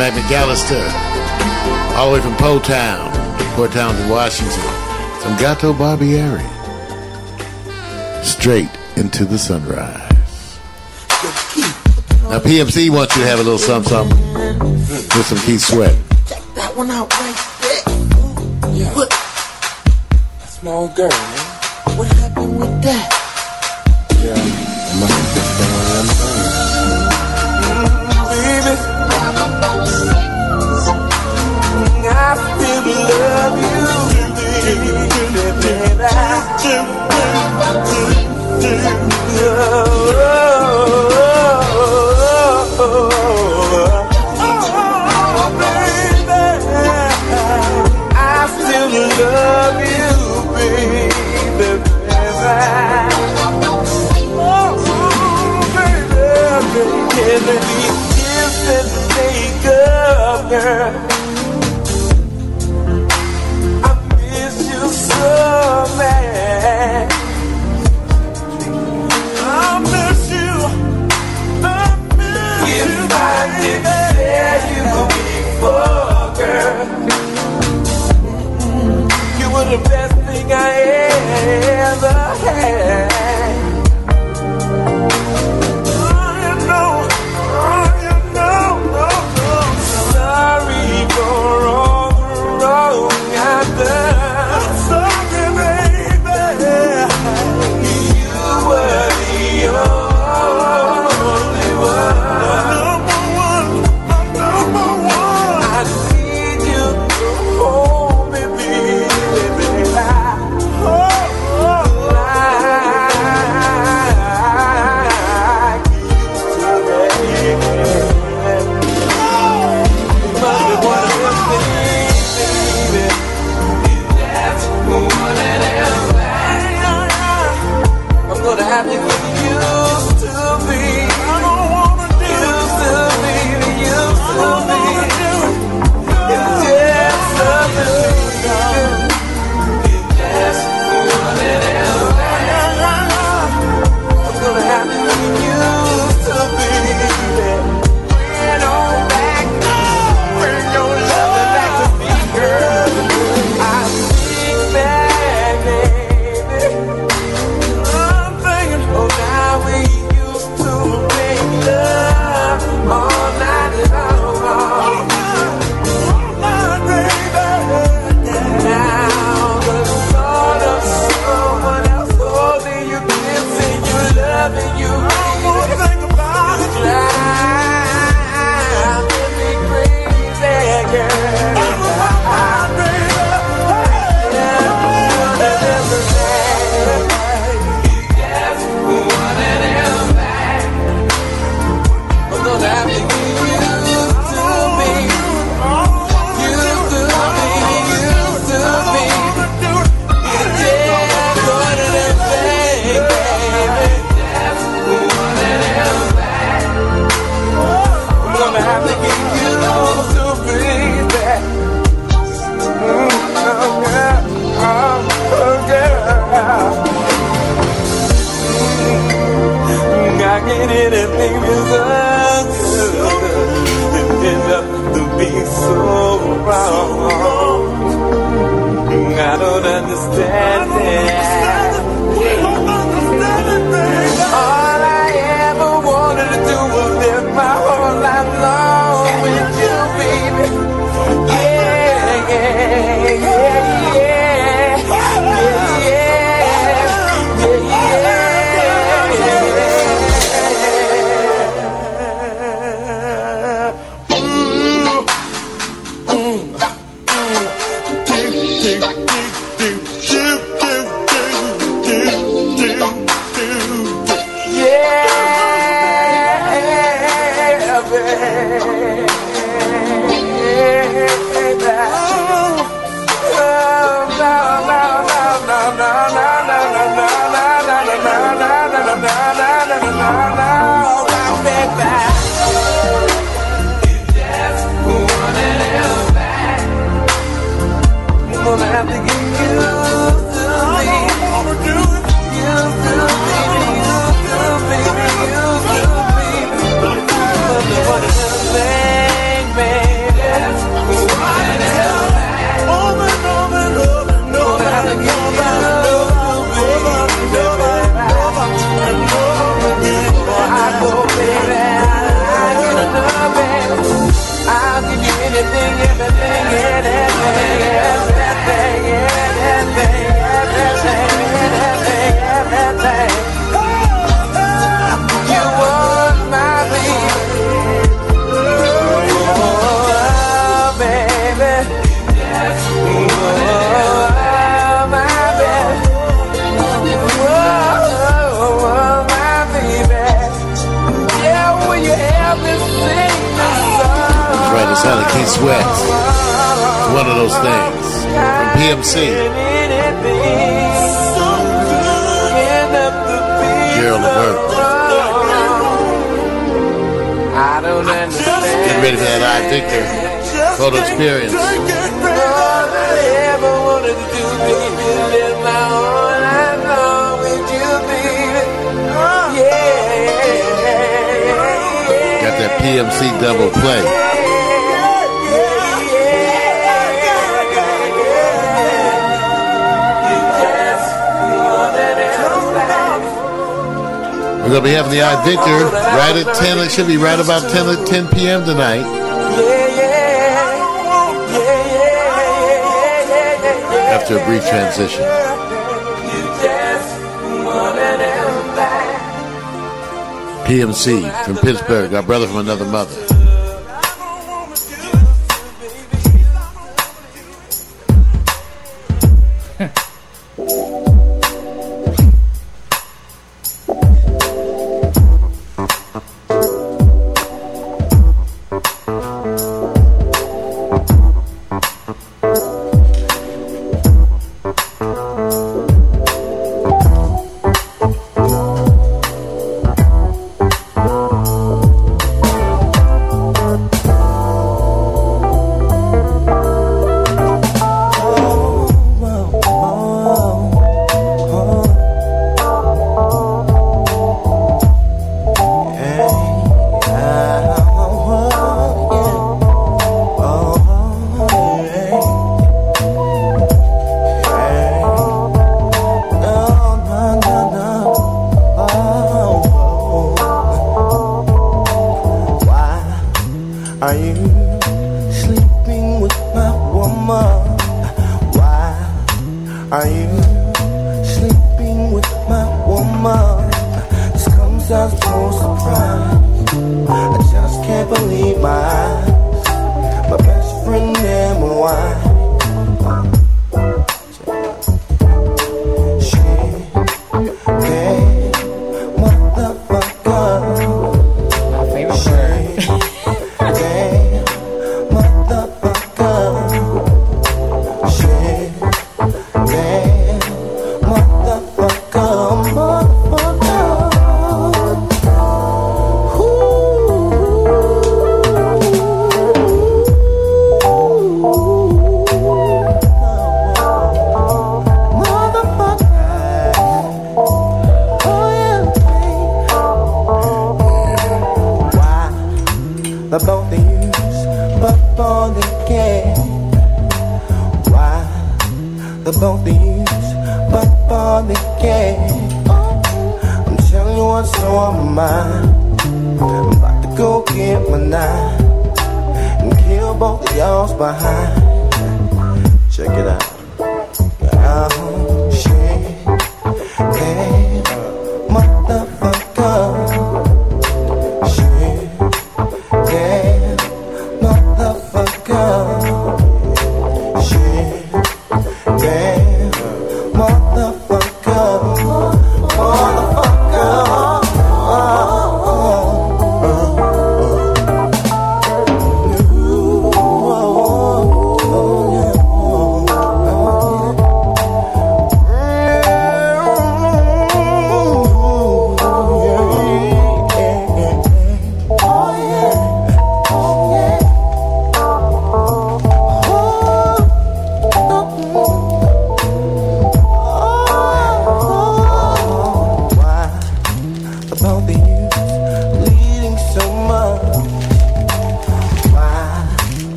Mac McAllister, all the way from Poe Town, Port Townsend Washington, from Gato Barbieri, straight into the sunrise. Now, PMC wants you to have a little something, something with some Keith Sweat. Check that one out right there. Yeah. That's my old girl. That should be right about 10, 10 p.m. tonight. After a brief transition. PMC from Pittsburgh, our brother from another mother.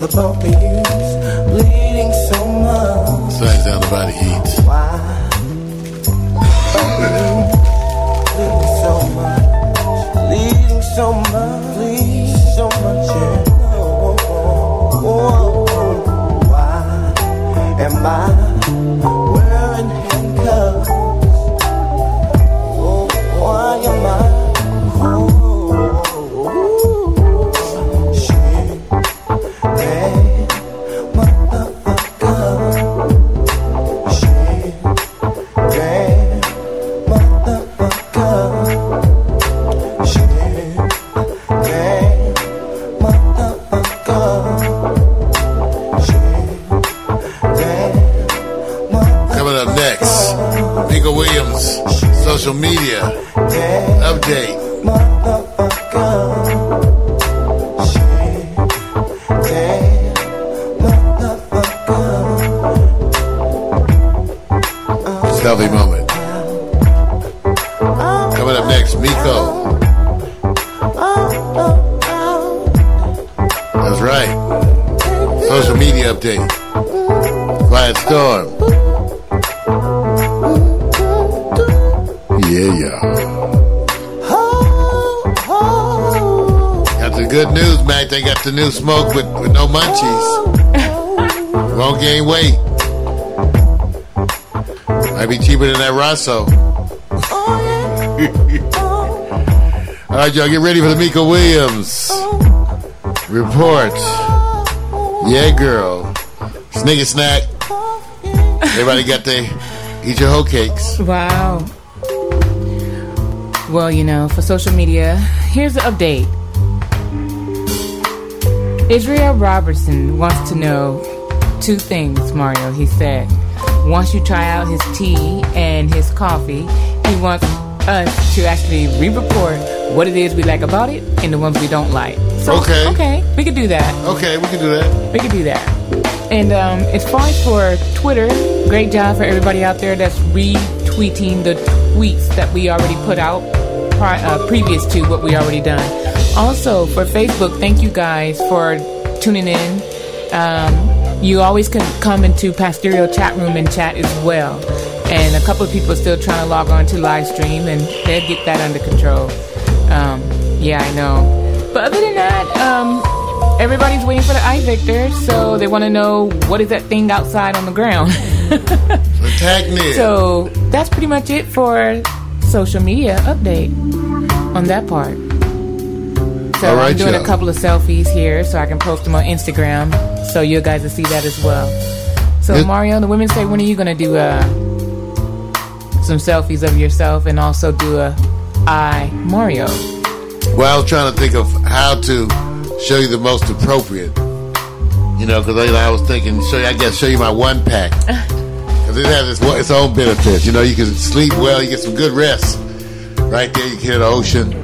the poker use, bleeding so much. Things out the body eat. Why? bleeding so much, bleeding so much, bleeding so much. Yeah. Oh, oh, oh, Why am I? New smoke with, with no munchies. Won't gain weight. Might be cheaper than that Rosso. [LAUGHS] All right, y'all, get ready for the Miko Williams report. Yeah, girl. Snicker snack. Everybody got their eat your hoe cakes. Wow. Well, you know, for social media, here's the update. Israel Robertson wants to know two things, Mario. He said, once you try out his tea and his coffee, he wants us to actually re-report what it is we like about it and the ones we don't like. So, Okay. Okay, we could do that. Okay, we can do that. We could do that. And um, as far as for Twitter, great job for everybody out there that's retweeting the tweets that we already put out pri- uh, previous to what we already done. Also for Facebook, thank you guys for tuning in. Um, you always can come into Pastoral chat room and chat as well. And a couple of people are still trying to log on to live stream, and they'll get that under control. Um, yeah, I know. But other than that, um, everybody's waiting for the eye victor, so they want to know what is that thing outside on the ground. [LAUGHS] So that's pretty much it for social media update on that part. So All right, I'm doing y'all. a couple of selfies here so I can post them on Instagram so you guys will see that as well. So It- Mario, the women say, when are you gonna do uh, some selfies of yourself and also do a I Mario? Well, I was trying to think of how to show you the most appropriate. You know, because I, I was thinking, show you, I guess, show you my one pack. [LAUGHS] Because it has its, its own benefits. You know, you can sleep well, you get some good rest. Right there, you can hear the ocean.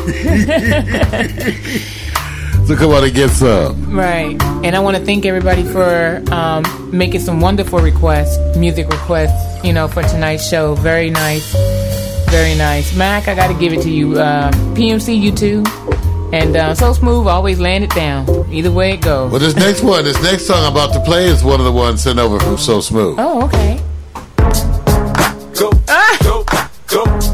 [LAUGHS] so come on and get some. Right. And I want to thank everybody for um, making some wonderful requests, music requests, you know, for tonight's show. Very nice. Very nice. Mac, I got to give it to you. Uh, PMC, you too. And uh, So Smooth, always laying it down. Either way it goes. Well, this [LAUGHS] next one, this next song I'm about to play is one of the ones sent over from So Smooth. Oh, okay. Go, go, go, go.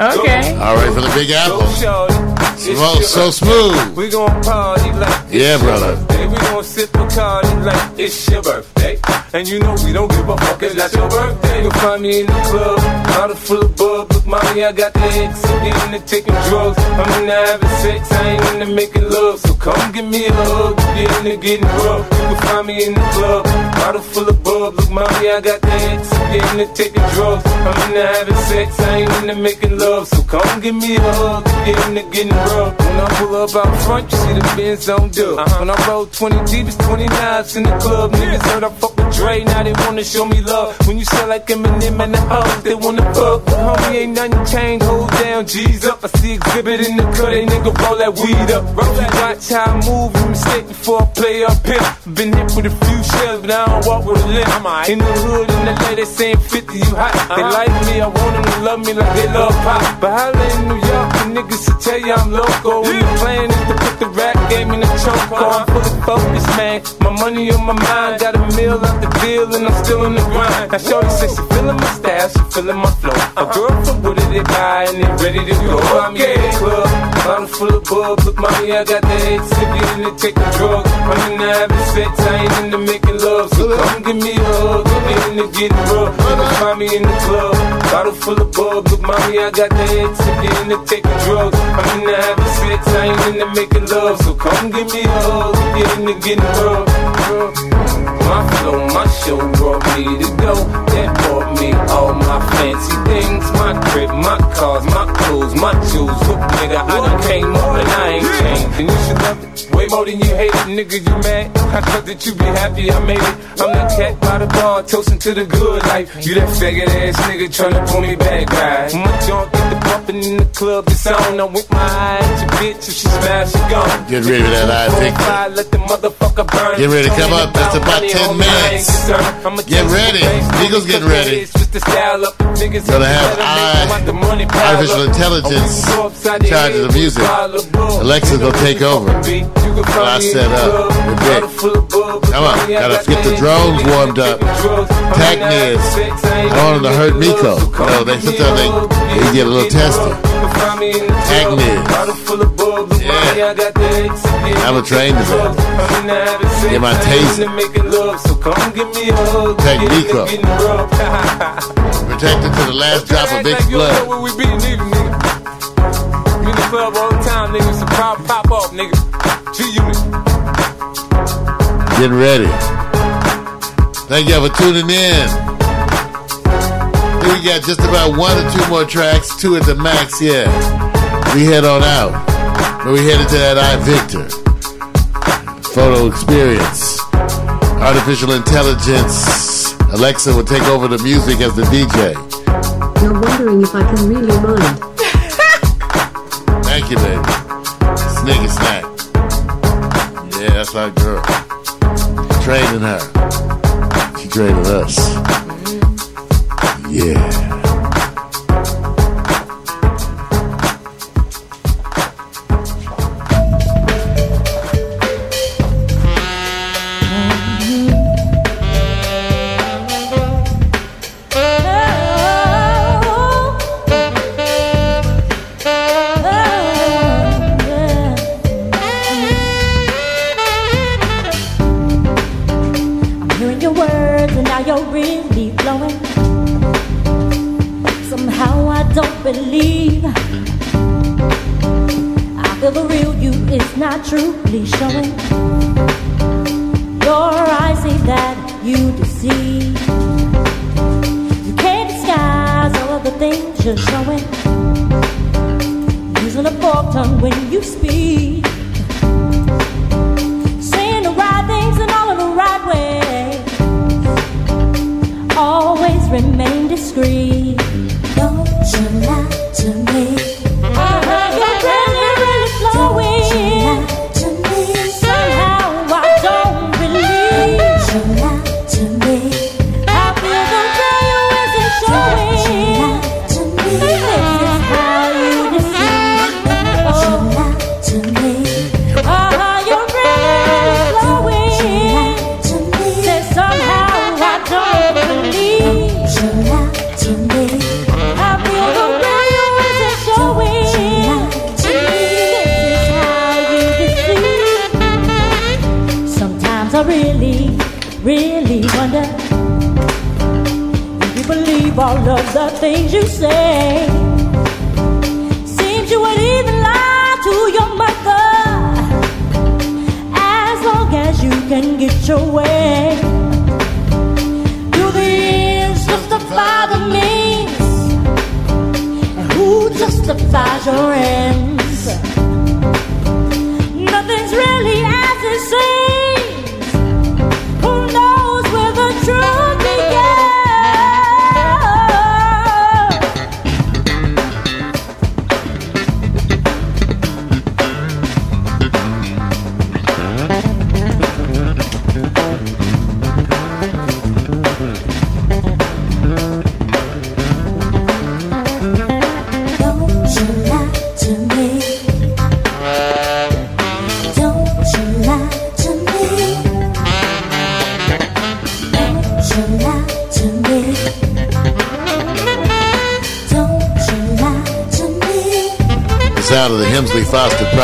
Okay. All right, for the Big Apple. Well, so smooth. We gon' party like Yeah, brother. We gon' sip a party like it's your birthday. And you know we don't give a fuck, it's not your birthday. You'll find me in the club, bottle full of bub. Look, mommy, I got the X. I'm into taking drugs. I'm into having sex, I ain't into making love. So come give me a hug, get into getting rough. You can find me in the club, bottle full of bub. Look, mommy, I got the X. I'm into taking drugs. I'm into having sex, I ain't into making love. So come give me a hug, get into getting rough. When I pull up out front, you see the Benz on dub. Uh-huh. When I roll 20 deep, it's 29s in the club. Niggas heard I fuck with Dre, now they wanna show me love. When you sell like Eminem and the hoes, they wanna fuck. But homie, ain't nothing changed, hold down, G's up. I see exhibit in the cut, they nigga roll that weed up. Roll that watch how I move, you mistake before I play up here. Been hit with a few shells, but I don't walk with a limp. In the hood, in the lady saying 50, you hot. They uh-huh. like me, I want them to love me like they love pop. But holla in New York, the niggas to tell you I'm local. And the plan is to put the rap game in the trunk, I'm uh-huh. fully focused, man. My money on my mind, got a meal out the deal, and I'm still in the grind. Now, Shorty says she feeling my style, she feeling my flow. A girl from Wooded, they buy, and they ready to go. I'm in the club, bottle full of bub. Look, mommy, I got the head sippy into taking drugs. I'm into having sex, I ain't into making love. So come give me a hug, get into getting rough. You can find me in the club, bottle full of bub. Look, mommy, I got the head sippy into taking drugs. I'm into having sex, I ain't into making love. So come give me a hug, get into getting rough. My flow, my show brought me to go. That bought me all my fancy things. My crib, my cars, my clothes. my shoes. Look, nigga, I done came up and I ain't changed. And you should love it way more than you hate it, nigga. You mad? I thought that you be happy I made it. I'm the cat by the bar, toasting to the good life. You that faggot ass nigga tryna pull me back, right? My junk get the bumping in the club, it's on. I'm with my eye at your bitch, if she smash, she gone. Get ready for that eye Victor. Fire, Let the motherfucker burn. Get ready to come up. That's about 10 minutes. Get ready. Eagles getting ready. Gonna have I, artificial intelligence in charge of the music. Alexa gonna take over. What I set up with. Come on, gotta get the drones warmed up. Technics. I don't want them to hurt Miko. You know, they sometimes they, they get a little testy. Technics. Yeah. I'm a trained to that. Get my taste. Take Miko. Protected to the last drop of Vic's blood. Where we be, nigga, nigga. Me in the club all the time, nigga. So pop, pop off, nigga. G unit. Getting ready. Thank y'all for tuning in. We got just about one or two more tracks, two at the max, yeah. We head on out. But we headed to that I Victor. Photo experience. Artificial intelligence. Alexa will take over the music as the DJ. You're wondering if I can really mind. Thank you, baby. Snicky snack. Yeah, that's our girl. Training her. She training us. Yeah. Not truly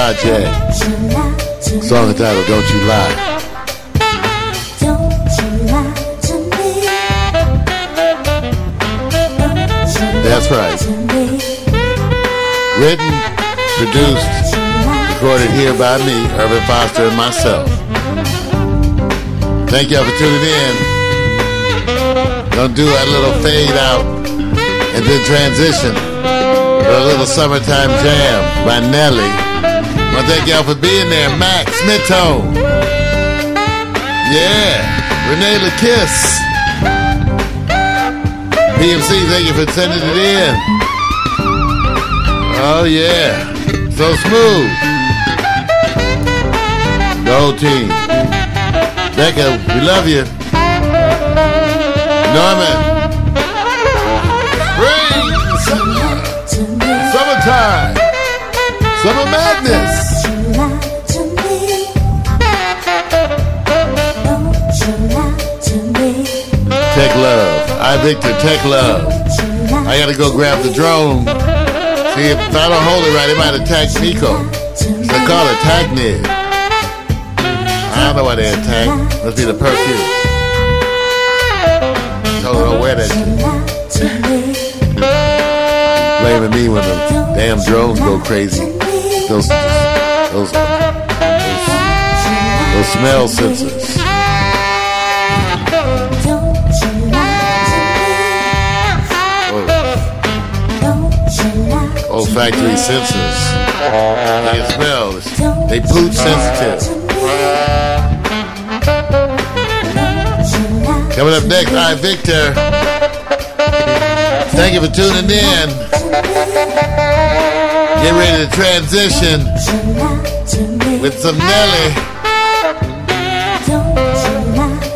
Project. Song entitled Don't You Lie. That's right. Written, produced, recorded here by me, Irvin Foster, and myself. Thank y'all for tuning in. Gonna do a little fade out and then transition to A little summertime jam by Nelly. Well, thank y'all for being there. Max Midtone. Yeah. Renee LaKiss. PMC, thank you for sending it in. Oh, yeah. So smooth. The whole team. Becca, we love you. Norman. Spring. Summertime. Summer madness. Tech love. I Victor, tech love. I gotta go grab the drone. See if I don't hold it right, it might attack Nico. They call it Tagnid. I don't know why they attack. Must be the perfume. Her don't wear that shit. Blaming me when the damn drones go crazy. Those those those, those smell sensors. Olfactory sensors. They smell. They poop sensitive. Coming up next, I Victor. Thank you for tuning in. Get ready to transition with some Nelly.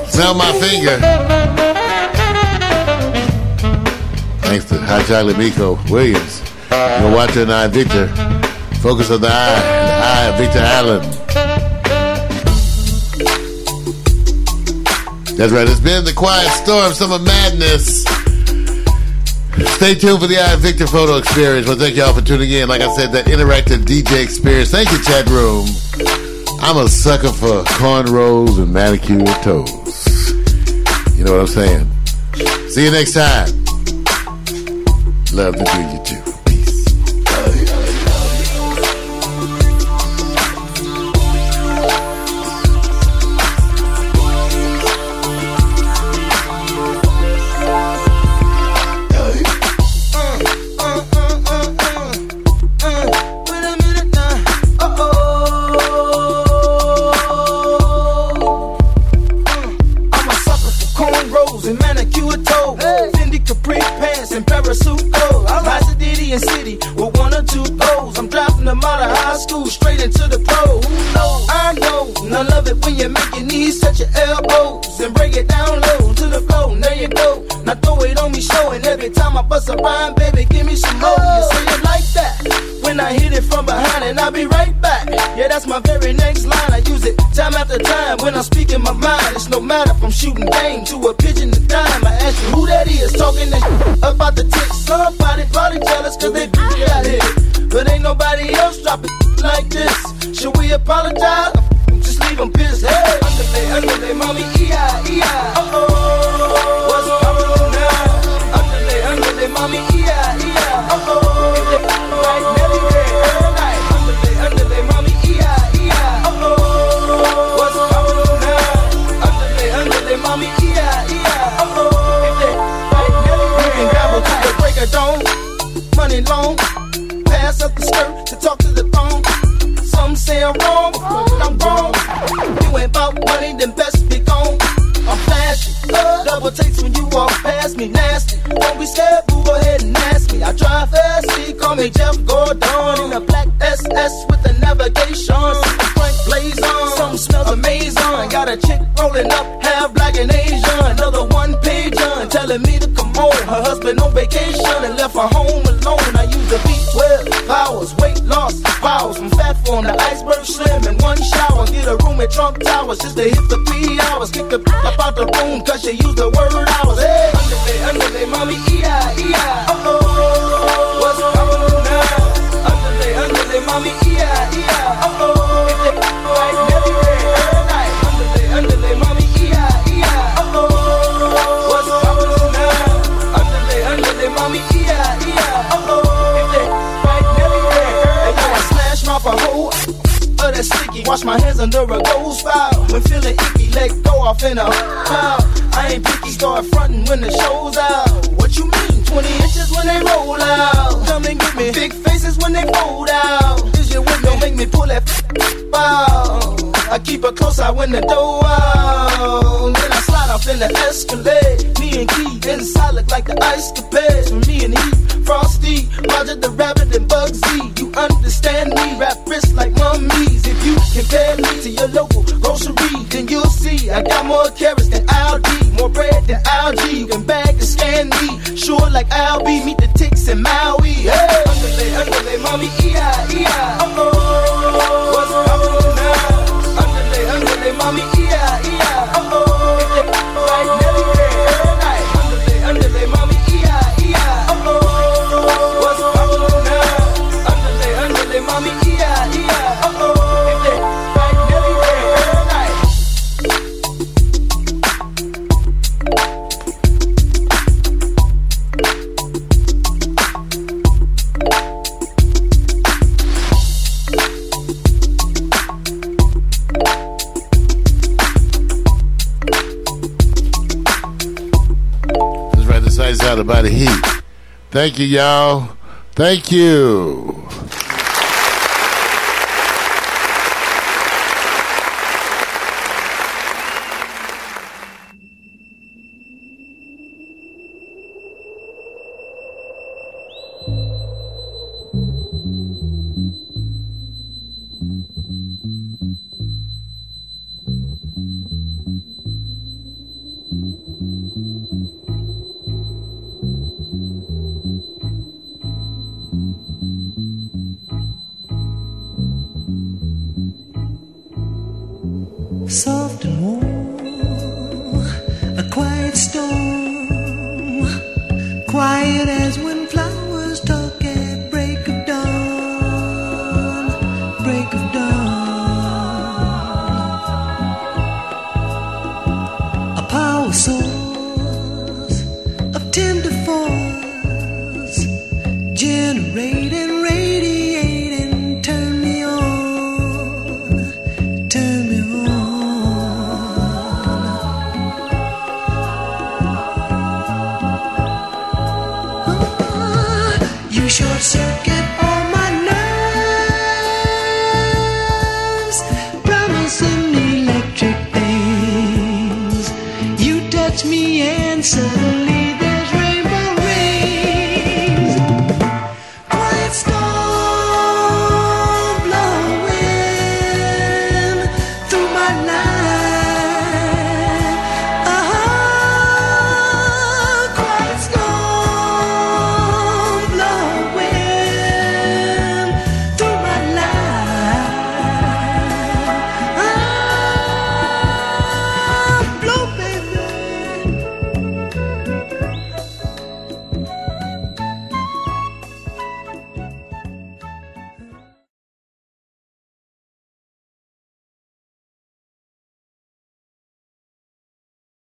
Smell my finger. Thanks to Hot Chocolate Miko Williams. You're watching I Victor. Focus on the eye. The eye of Victor Allen. That's right. It's been the quiet storm, summer madness. Stay tuned for the I Victor photo experience. Well, thank y'all for tuning in. Like I said, that interactive DJ experience. Thank you, chat room. I'm a sucker for cornrows and manicured toes. You know what I'm saying? See you next time. Love to do you I'm shooting game to a pigeon to dime. I ask you who that is talking that Trump just to hit the three hours. Kick the up out the room cause she used the word off in a cloud. I ain't picky, start frontin' when the show's out. What you mean? 20 inches when they roll out. Come and get me big faces when they fold out. Is your window make me pull that [LAUGHS] out? I keep a close eye when the door out. Then I slide off in the Escalade. Me and Key inside look like the ice capades. Me and he, Frosty, Roger the I got more carrots than Aldi, more bread than algae. You can bag and scan me, sure like Albie. Meet the ticks in Maui. Hey, underlay, underlay, mommy, E-I. Thank you, y'all. Thank you.